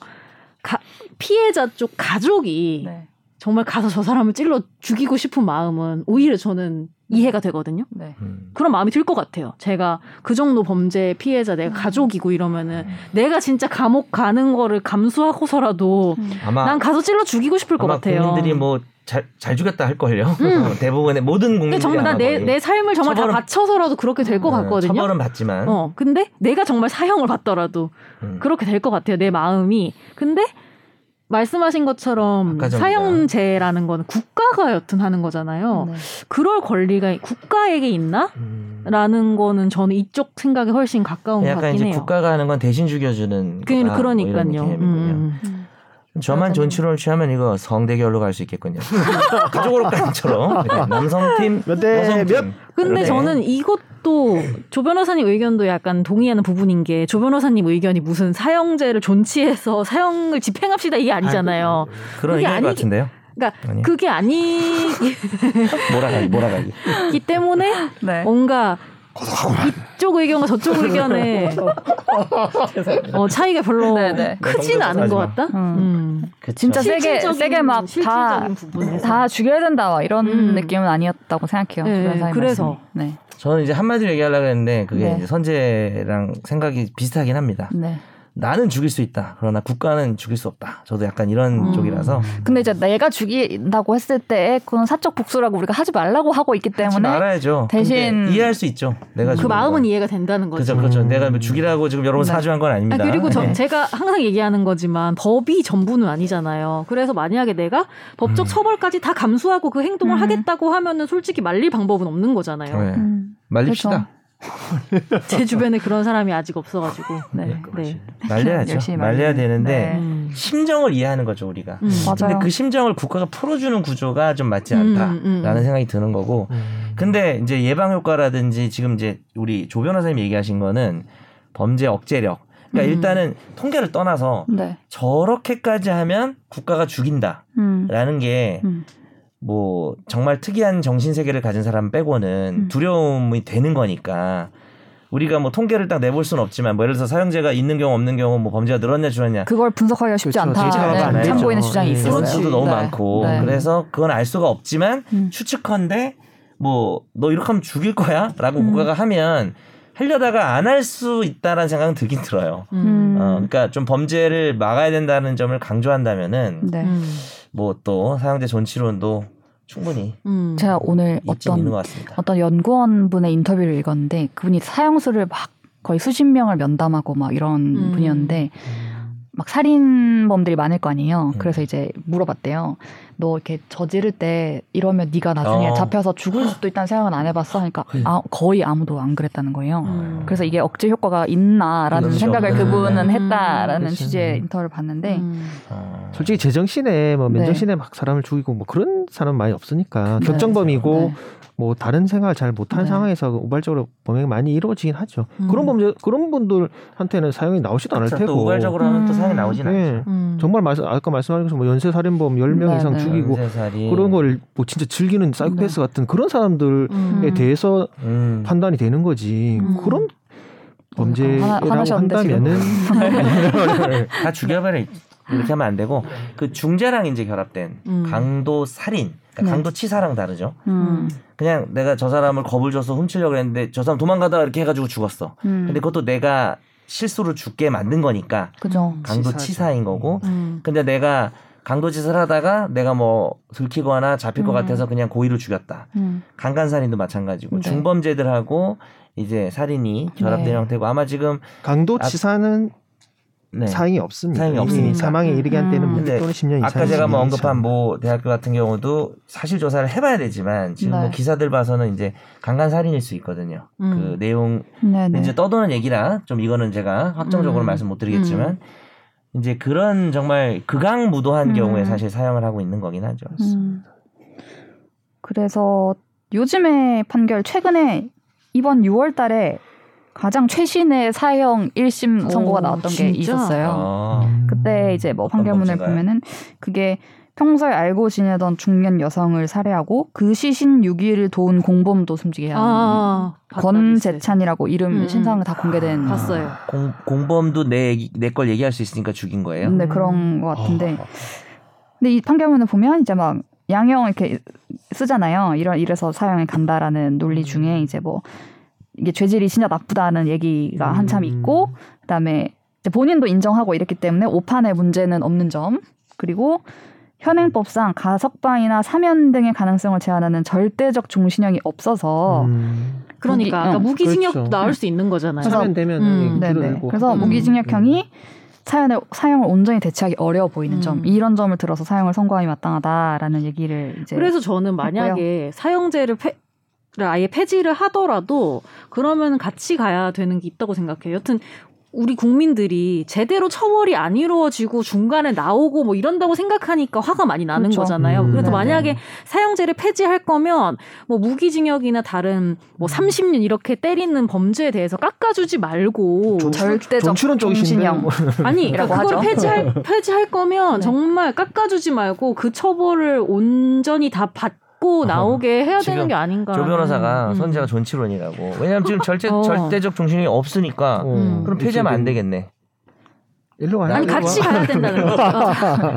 가, 피해자 쪽 가족이 네. 정말 가서 저 사람을 찔러 죽이고 싶은 마음은 오히려 저는 이해가 되거든요. 네. 음. 그런 마음이 들 것 같아요. 제가 그 정도 범죄 피해자 내가 가족이고 이러면은 내가 진짜 감옥 가는 거를 감수하고서라도 아마 난 가서 찔러 죽이고 싶을 것 같아요. 국민들이 뭐 잘 잘 죽였다 할 걸요. 음. 대부분의 모든 국민들이 정말 나내 거의. 내 삶을 정말 다 처벌은- 바쳐서라도 그렇게 될것 음, 같거든요. 처벌은 받지만 어, 근데 내가 정말 사형을 받더라도 음. 그렇게 될 것 같아요. 내 마음이. 근데 말씀하신 것처럼 아까. 사형제라는 거는 국가가 여튼 하는 거잖아요. 네. 그럴 권리가 국가에게 있나? 음. 라는 거는 저는 이쪽 생각에 훨씬 가까운 것 약간 같긴 이제 해요. 국가가 하는 건 대신 죽여주는 그, 뭐 그러니까요. 음. 음. 저만. 존치론을 취하면 이거 성대결로 갈 수 있겠군요. 가족으로까지처럼 남성팀, 몇대 여성팀. 몇? 근데 네. 저는 이것 도조 변호사님 의견도 약간 동의하는 부분인 게 조 변호사님 의견이 무슨 사형제를 존치해서 사형을 집행합시다 이게 아니잖아요. 그런 그게 의견인 것 아니기- 같은데요. 그러니까 아니요. 그게 아니기 몰아가기, 몰아가기. 때문에 네. 뭔가 이쪽 의견과 저쪽 의견의 어, 차이가 별로 네, 네. 크진 않은 것. 같다. 음. 음. 진짜 세게 세게 막 다. 다 죽여야 된다 와 이런 음. 느낌은 아니었다고 생각해요. 네, 그래서. 말씀이. 저는 이제 한마디로 얘기하려고 했는데 그게 네. 이제 선재랑 생각이 비슷하긴 합니다. 네. 네. 나는 죽일 수 있다. 그러나 국가는 죽일 수 없다. 저도 약간 이런 음. 쪽이라서 근데 이제 내가 죽인다고 했을 때 그건 사적 복수라고 우리가 하지 말라고 하고 있기 때문에 말아야죠. 대신- 이해할 수 있죠. 내가 그 죽인 마음은 건. 이해가 된다는 거죠. 그죠, 그렇죠. 음. 내가 뭐 죽이라고 지금 여러분 네. 사주한 건 아, 아닙니다. 그리고 저, 네. 제가 항상 얘기하는 거지만 법이 전부는 아니잖아요. 그래서 만약에 내가 법적 음. 처벌까지 다 감수하고 그 행동을 음. 하겠다고 하면은 솔직히 말릴 방법은 없는 거잖아요. 네. 음, 말립시다. 제 주변에 그런 사람이 아직 없어가지고. 네. 네. 말려야죠. 열심히 말려야. 되는데 네. 음. 심정을 이해하는 거죠 우리가. 음. 맞아요. 근데 그 심정을 국가가 풀어주는 구조가 좀 맞지 음, 않다라는 음, 음. 생각이 드는 거고. 음. 근데 이제 예방 효과라든지 지금 이제 우리 조 변호사님 얘기하신 거는 범죄 억제력. 그러니까 음. 일단은 통계를 떠나서 네. 저렇게까지 하면 국가가 죽인다라는 음. 게 음. 뭐 정말 특이한 정신 세계를 가진 사람 빼고는 음. 두려움이 되는 거니까 우리가 뭐 통계를 딱 내볼 수는 없지만 뭐 예를 들어서 사형제가 있는 경우 없는 경우 뭐 범죄가 늘었냐 줄었냐 그걸 분석하기가 쉽지 그렇죠. 안 않다는 되죠. 참고인의 주장이 네. 있어요. 수도 너무 네. 많고 네. 그래서 그건 알 수가 없지만 음. 추측컨대 뭐 너 이렇게 하면 죽일 거야라고 음. 국가가 하면 하려다가 안 할 수 있다라는 생각은 들긴 들어요. 음. 어, 그러니까 좀 범죄를 막아야 된다는 점을 강조한다면은 네. 음. 뭐 또 사형제 존치론도 충분히 음. 제가 오늘 어떤. 어떤 연구원 분의 인터뷰를 읽었는데 그분이 사형수를 막 거의 수십 명을 면담하고 막 이런 음. 분이었는데 막 살인범들이 많을 거 아니에요. 음. 그래서 이제 물어봤대요. 너 이렇게 저지를 때 이러면 네가 나중에 어. 잡혀서 죽을 수도 있다는 생각은 안 해봤어? 하니까 아, 거의 아무도 안 그랬다는 거예요. 음. 그래서 이게 억제 효과가 있나라는 그렇죠. 생각을 음. 그분은 음. 했다라는 그렇죠. 취지의 음. 인터뷰를 봤는데 음. 어. 솔직히 제정신에 뭐 네. 맨정신에 막 사람을 죽이고 뭐 그런 사람 많이 없으니까 네. 격정범이고 네. 뭐 다른 생각을 잘 못하는 네. 상황에서 우발적으로 범행이 많이 이루어지긴 하죠. 음. 그런 범죄 그런 분들한테는 사형이 나오지도 않을 그렇죠. 테고. 또 우발적으로 하면 또 음. 사형이 나오진 않죠. 네. 음. 정말 말씀 아까 말씀하신 것처럼 뭐 연쇄 살인범 10명 네, 이상 네. 죽이고 연쇄살인. 그런 걸 뭐 진짜 즐기는 사이코패스 같은 그런 사람들에 음. 대해서 음. 판단이 되는 거지. 음. 그런 범죄라고 한다면은 다 죽여버려 이렇게 하면 안 되고 그 중재랑 이제 결합된 음. 강도 살인, 그러니까 네. 강도 치사랑 다르죠. 음. 그냥 내가 저 사람을 겁을 줘서 훔치려고 했는데 저 사람 도망가다가 이렇게 해가지고 죽었어. 음. 근데 그것도 내가 실수로 죽게 만든 거니까 그죠. 강도 치사죠. 치사인 거고. 음. 근데 내가 강도 짓을 하다가 내가 뭐 들키거나 잡힐 것 음. 같아서 그냥 고의로 죽였다. 음. 강간살인도 마찬가지고 네. 중범죄들하고 이제 살인이 결합된 네. 형태고 아마 지금 강도 아- 치사는 네. 사형이 없습니다. 사형이 없으니까. 사망에 이르게 한 때는 음. 근데 또는 10년 이상. 아까 제가 뭐 언급한 뭐 대학교 같은 경우도 사실 조사를 해봐야 되지만 지금 네. 뭐 기사들 봐서는 이제 강간 살인일 수 있거든요. 음. 그 내용 네네. 이제 떠도는 얘기라 좀 이거는 제가 확정적으로 음. 말씀 못 드리겠지만 이제 그런 정말 극악무도한 음. 경우에 사실 사용을 하고 있는 거긴 하죠. 음. 그래서 요즘에 판결 최근에 이번 6월 달에 가장 최신의 사형 1심 선고가 오, 나왔던 게 진짜? 있었어요. 어. 음. 그때 이제 뭐 판결문을? 보면은 그게 평소에 알고 지내던 중년 여성을 살해하고 그 시신 6일을 도운 공범도 숨지게 한 아, 권재찬이라고 이름 음. 신상을 다 공개된 봤어요. 공, 공범도 내걸 얘기할 수 있으니까 죽인 거예요. 네, 그런 것 같은데 어. 근데 이 판결문을 보면 이제 막 양형 이렇게 쓰잖아요. 이런 이래서 사형에 간다라는 논리 중에 이제 뭐 이게 죄질이 진짜 나쁘다는 얘기가 한참 있고 그다음에 이제 본인도 인정하고 이랬기 때문에 오판의 문제는 없는 점 그리고 현행법상 가석방이나 사면 등의 가능성을 제한하는 절대적 종신형이 없어서 음. 그러니까 무기- 아까 어, 무기징역 그렇죠. 나올 수 있는 거잖아요. 그래서- 사면 되면 음, 음, 네네. 그래서 음. 무기징역형이 사연을 사형을 온전히 대체하기 어려워 보이는 음. 점 이런 점을 들어서 사형을 선고함이 마땅하다라는 얘기를 이제 그래서 저는 만약에 사형제를 폐, 를 아예 폐지를 하더라도 그러면 같이 가야 되는 게 있다고 생각해요. 여튼 우리 국민들이 제대로 처벌이 안 이루어지고 중간에 나오고 뭐 이런다고 생각하니까 화가 많이 나는 그렇죠. 거잖아요. 음. 그래서 네네. 만약에 사형제를 폐지할 거면 뭐 무기징역이나 다른 뭐 30년 이렇게 때리는 범죄에 대해서 깎아주지 말고 조- 절대적. 뭐. 아니 그걸 하죠. 폐지할 폐지할 거면 네. 정말 깎아주지 말고 그 처벌을 온전히 다 받 고 나오게 해야 되는 게 아닌가. 조 변호사가 음. 선재가 존치론이라고. 왜냐하면 지금 절대, 어. 절대적 종신이 없으니까 어, 그럼 폐지하면 안 되겠네. 일로 와요. 아니. 같이 가야 된다는 거죠. 어.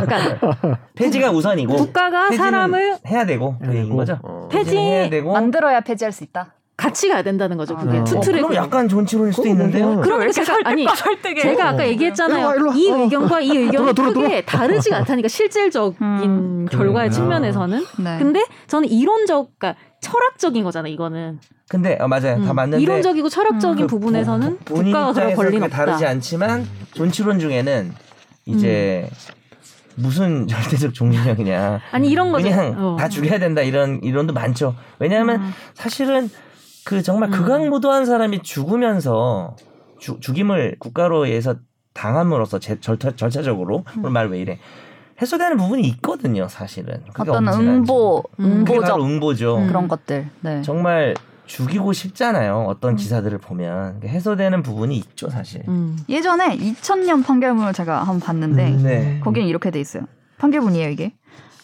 그러니까 폐지가 우선이고 국가가 사람을 해야 되고 그 얘기인. 거죠. 어. 폐지- 폐지는 해야 되고. 만들어야 폐지할 수 있다. 같이 가야 된다는 거죠. 그게 아, 어. 어, 투트랙. 그럼 약간 존치론일 수도 있는데요. 그러니까 제가 아니 제가 아까 일로 얘기했잖아요. 와, 일로 와. 이 어. 의견과 이 의견이. 크게 다르지가 않다니까 실질적인 음, 결과의. 측면에서는. 네. 근데 저는 이론적, 그러니까 철학적인 거잖아. 이거는 근데 어, 맞아요. 다 음, 맞는데 이론적이고 철학적인 음, 부분에서는 보- 본인 국가가 입장에서 권리는 없다. 다르지 않지만 존치론 중에는 이제 무슨 절대적 종신형이냐. 아니 이런 거죠. 그냥 어. 다 죽여야 된다 이런 이론도 많죠. 왜냐하면 음. 사실은 그 정말 음. 극악무도한 사람이 죽으면서 주- 죽임을 국가로 해서 당함으로써 제, 절차, 절차적으로 음. 오늘 말왜 이래 해소되는 부분이 있거든요. 사실은 그게 어떤 응보, 음. 응보적 응보죠. 음. 그런 것들. 네. 정말 죽이고 싶잖아요. 어떤 음. 기사들을 보면 해소되는 부분이 있죠, 사실. 음. 예전에 2000년 판결문을 제가 한번 봤는데 음. 네. 거기는 이렇게 돼 있어요. 판결문이에요 이게.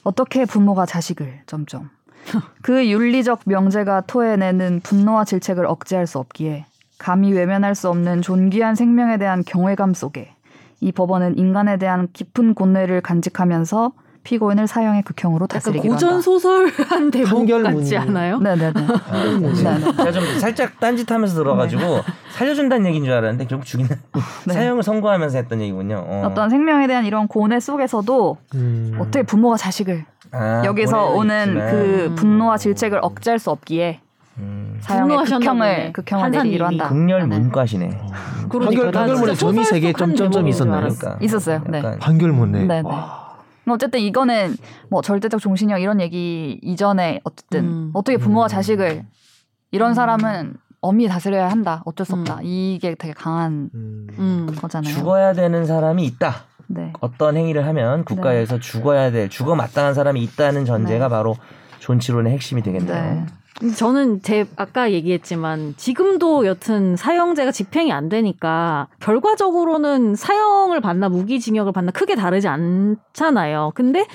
어떻게 부모가 자식을 점점 그 윤리적 명제가 토해내는 분노와 질책을 억제할 수 없기에 감히 외면할 수 없는 존귀한 생명에 대한 경외감 속에 이 법원은 인간에 대한 깊은 고뇌를 간직하면서 피고인을 사형의 극형으로 다스리기로 고전 한다. 소설한 대목 판결문이- 같지 않아요? 네네네. 아, 네네. 제가 좀 살짝 딴짓하면서 들어가지고 살려준다는 얘기인 줄 알았는데 결국 죽이는 네. 사형을 선고하면서 했던 얘기군요. 어. 어떤 생명에 대한 이런 고뇌 속에서도 음. 어떻게 부모가 자식을 아, 여기서 오는 있지만. 그 음. 분노와 질책을 억제할 수 없기에 음. 사형의 극형을. 극형을. 내리기로 한다. 극렬 네. 문과시네. 그러니까 판결- 나 판결문에 점이 세개 줄 있었나요? 그러니까 있었어요. 네. 판결문에. 네네. 와. 뭐 어쨌든 이거는 뭐 절대적 종신형 이런 얘기 이전에 어쨌든 음. 어떻게 부모와 음. 자식을 이런 음. 사람은 엄히 다스려야 한다. 어쩔 수 음. 없다. 이게 되게 강한 음. 음. 거잖아요. 죽어야 되는 사람이 있다. 네. 어떤 행위를 하면 국가에서 죽어야 될 죽어 마땅한 사람이 있다는 전제가 네. 바로 존치론의 핵심이 되겠네요. 네. 저는 제 아까 얘기했지만 지금도 여튼 사형제가 집행이 안 되니까 결과적으로는 사형을 받나 무기징역을 받나 크게 다르지 않잖아요. 근데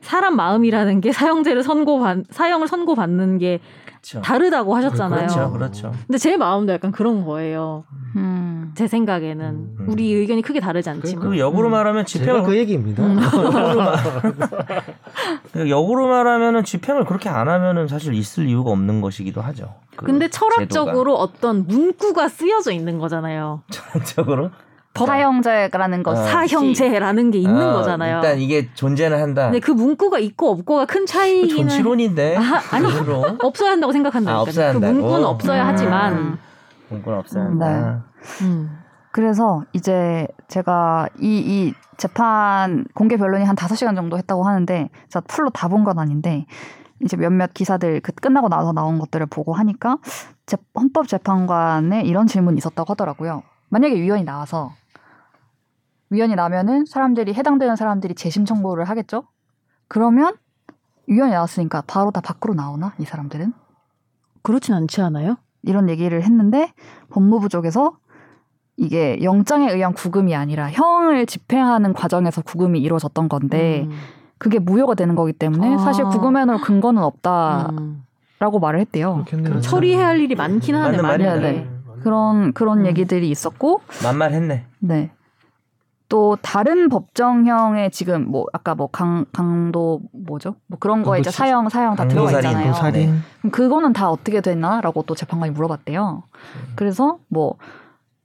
사람 마음이라는 게 사형제를 선고받 사형을 선고받는 게 그렇죠. 다르다고 하셨잖아요. 그렇죠, 그렇죠. 근데 제 마음도 약간 그런 거예요. 음. 제 생각에는 음. 우리 의견이 크게 다르지 않지만 그 역으로 음. 말하면 집행을 그 얘기입니다. 음. 그 역으로 말하면은 집행을 그렇게 안 하면은 사실 있을 이유가 없는 것이기도 하죠. 그 근데 철학적으로 어떤 문구가 쓰여져 있는 거잖아요. 철학적으로 사형제라는 것 어. 사형제라는 게 있는 아, 거잖아요. 일단 이게 존재는 한다. 근데 그 문구가 있고 없고가 큰그 차이기는 존치론인데. 아, 아니. 없어야 한다고 생각한다니까. 아, 없어야 그 한다고? 문구는 없어야 음. 하지만 문구는 없어야 음, 한다. 음. 그래서 이제 제가 이, 이 재판 공개 변론이 한 5시간 정도 했다고 하는데 제가 풀로 다 본 건 아닌데 이제 몇몇 기사들 그 끝나고 나서 나온 것들을 보고 하니까 재- 헌법재판관에 이런 질문이 있었다고 하더라고요. 만약에 위원이 나와서 위원이 나면은 사람들이 해당되는 사람들이 재심 청구를 하겠죠? 그러면 위원이 나왔으니까 바로 다 밖으로 나오나 이 사람들은? 그렇진 않지 않아요? 이런 얘기를 했는데 법무부 쪽에서 이게 영장에 의한 구금이 아니라 형을 집행하는 과정에서 구금이 이루어졌던 건데 음. 그게 무효가 되는 거기 때문에 아. 사실 구금해 놓을 근거는 없다라고 음. 말을 했대요. 그렇겠네요. 처리해야 할 일이 많긴 하네. 맞는 많이. 말이야. 네, 그런 그런 음. 얘기들이 있었고, 만말했네. 네. 또 다른 법정형의 지금 뭐 아까 뭐 강 강도 뭐죠? 뭐 그런 거에 이제 사형 사형 다 들어가 있잖아요. 살인 그럼 그거는 다 어떻게 됐나라고 또 재판관이 물어봤대요. 그래서 뭐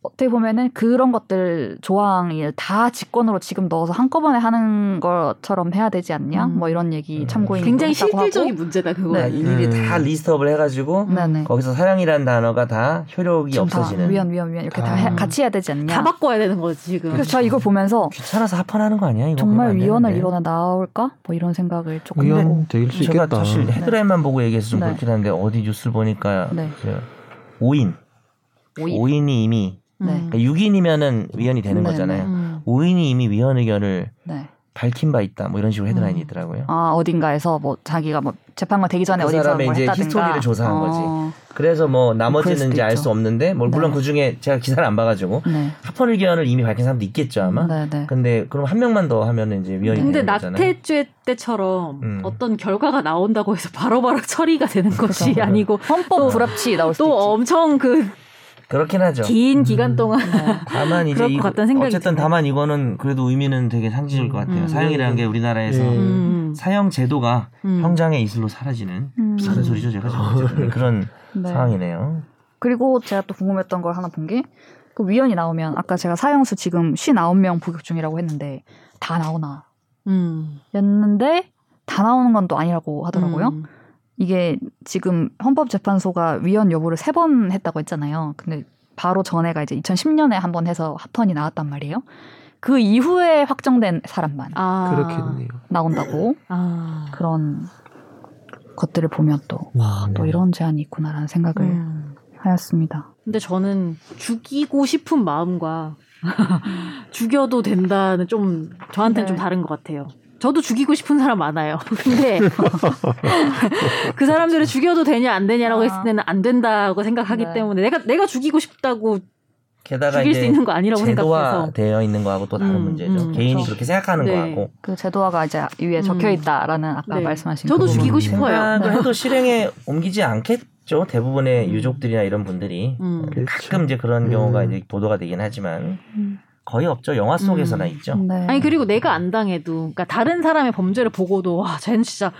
어떻게 보면은 그런 것들 조항을 다 직권으로 지금 넣어서 한꺼번에 하는 것처럼 해야 되지 않냐? 음. 뭐 이런 얘기 음. 참고인 굉장히 실질적인 문제다 그거. 네. 일일이 음. 다 리스트업을 해가지고 네네. 거기서 사형이라는 단어가 다 효력이 지금 다 없어지는. 위헌 위헌 위헌 이렇게 다 아. 해- 같이 해야 되지 않냐? 다 바꿔야 되는 거지 지금. 그래서 저 이걸 보면서 귀찮아서 합헌하는 거 아니야? 이거 정말 위헌을. 이번에 나올까? 뭐 이런 생각을 조금 하고. 위헌 될수 제가 있겠다. 사실 헤드라인만 보고 얘기해서 좀 네. 그렇긴 한데 어디 뉴스를 보니까 네. 그 5인 오이. 5인이 이미 네. 그러니까 6인이면은 위헌이 되는 네, 거잖아요. 음. 5인이 이미 위헌 의견을 네. 밝힌 바 있다. 뭐 이런 식으로 헤드라인이 음. 있더라고요. 아 어딘가에서 뭐 자기가 뭐 재판관 되기 전에 그 어디서 사람의 뭘 이제 했다든가. 히스토리를 조사한 어, 거지. 그래서 뭐 그럴 나머지는 이제 알. 수 없는데 뭐 물론 네. 그 중에 제가 기사를 안 봐가지고 네. 합헌 의견을 이미 밝힌 사람도 있겠죠 아마. 네 네. 근데 그럼 한 명만 더 하면은 이제 위헌이 근데 되는 거잖아요. 낙태죄 때처럼 음. 어떤 결과가 나온다고 해서 바로바로 처리가 되는 것이 그죠. 아니고 헌법 불합치 나올 수도 또 있지. 엄청 그 그렇긴 하죠. 긴 기간 동안 네. 다만 이제 그럴 것 이거- 같다는 생각이 어쨌든. 다만 이거는 그래도 의미는 되게 상징적일 것 같아요. 음. 사형이라는 게 우리나라에서 예. 음. 사형 제도가 음. 형장의 이슬로 사라지는 음. 무슨 소리죠 제가 지금 그런 네. 상황이네요. 그리고 제가 또 궁금했던 걸 하나 본 게 그 위원이 나오면 아까 제가 사형수 지금 59명 복역 중이라고 했는데 다 나오나 음. 였는데 다 나오는 건 또 아니라고 하더라고요. 음. 이게 지금 헌법재판소가 위헌 여부를 세 번 했다고 했잖아요. 근데 바로 전에가 이제 2010년에 한 번 해서 합헌이 나왔단 말이에요. 그 이후에 확정된 사람만 아. 그렇겠네요. 나온다고 아. 그런 것들을 보면 또, 와, 또 네. 이런 제한이 있구나라는 생각을 음. 하였습니다. 근데 저는 죽이고 싶은 마음과 죽여도 된다는 좀 저한테는 네. 좀 다른 것 같아요. 저도 죽이고 싶은 사람 많아요. 근데 그 사람들을 죽여도 되냐 안 되냐라고 아. 했을 때는 안 된다고 생각하기 네. 때문에 내가 내가 죽이고 싶다고 게다가 죽일 수 있는 거 아니라고 제도화 생각해서 되어 있는 거하고 또 다른 음, 문제죠. 음, 개인이 그렇죠. 그렇게 생각하는 네. 거하고 그 제도화가 이제 위에 적혀 음. 있다라는 아까 네. 말씀하신 저도 그. 죽이고 싶어요. 생각을 네. 해도 실행에 옮기지 않겠죠. 대부분의 음. 유족들이나 이런 분들이 음. 그렇죠. 가끔 이제 그런 음. 경우가 이제 보도가 되긴 하지만 음. 거의 없죠. 영화 속에서나 음. 있죠. 네. 아니 그리고 내가 안 당해도 그러니까 다른 사람의 범죄를 보고도 와 쟤는 진짜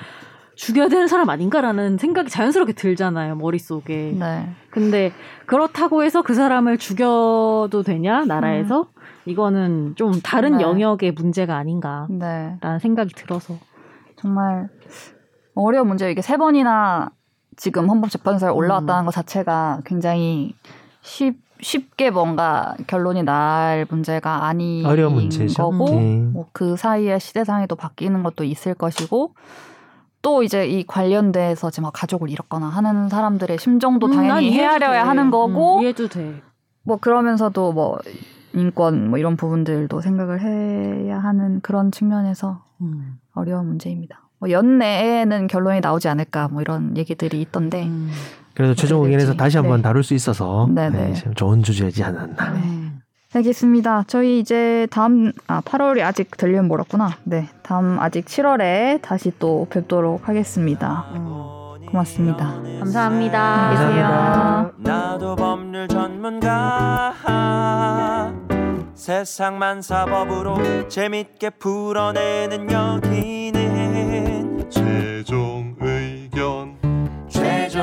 죽여야 되는 사람 아닌가라는 생각이 자연스럽게 들잖아요 머릿속에 네. 근데 그렇다고 해서 그 사람을 죽여도 되냐 나라에서 이거는 좀 다른 네. 영역의 문제가 아닌가라는 네. 생각이 들어서 정말 어려운 문제예요. 이게 세 번이나 지금 헌법재판소에 올라왔다는 음. 것 자체가 굉장히 쉽, 쉽게 뭔가 결론이 날 문제가 아닌 어려운 문제죠. 거고 네. 뭐그 사이에 시대상이 또 바뀌는 것도 있을 것이고 또 이제 이 관련돼서 지금 뭐 가족을 잃었거나 하는 사람들의 심정도 음, 난 당연히 헤아려야 돼. 하는 거고 음, 이해도 돼 뭐 그러면서도 뭐 인권 뭐 이런 부분들도 생각을 해야 하는 그런 측면에서 음. 어려운 문제입니다. 뭐 연내에는 결론이 나오지 않을까 뭐 이런 얘기들이 있던데 음. 그래도 최종 의견에서. 다시 한번 네. 다룰 수 있어서 네네. 네, 참 좋은 주제지 않았나. 음. 알겠습니다. 저희 이제 다음 아 8월이 아직 들리면 멀었구나. 네, 다음 아직 7월에 다시 또 뵙도록 하겠습니다. 음. 고맙습니다. 감사합니다 안녕히 계세요. 감사합니다. 나도 법률 전문가 세상만 사법으로 재밌게 풀어내는 여기는 최종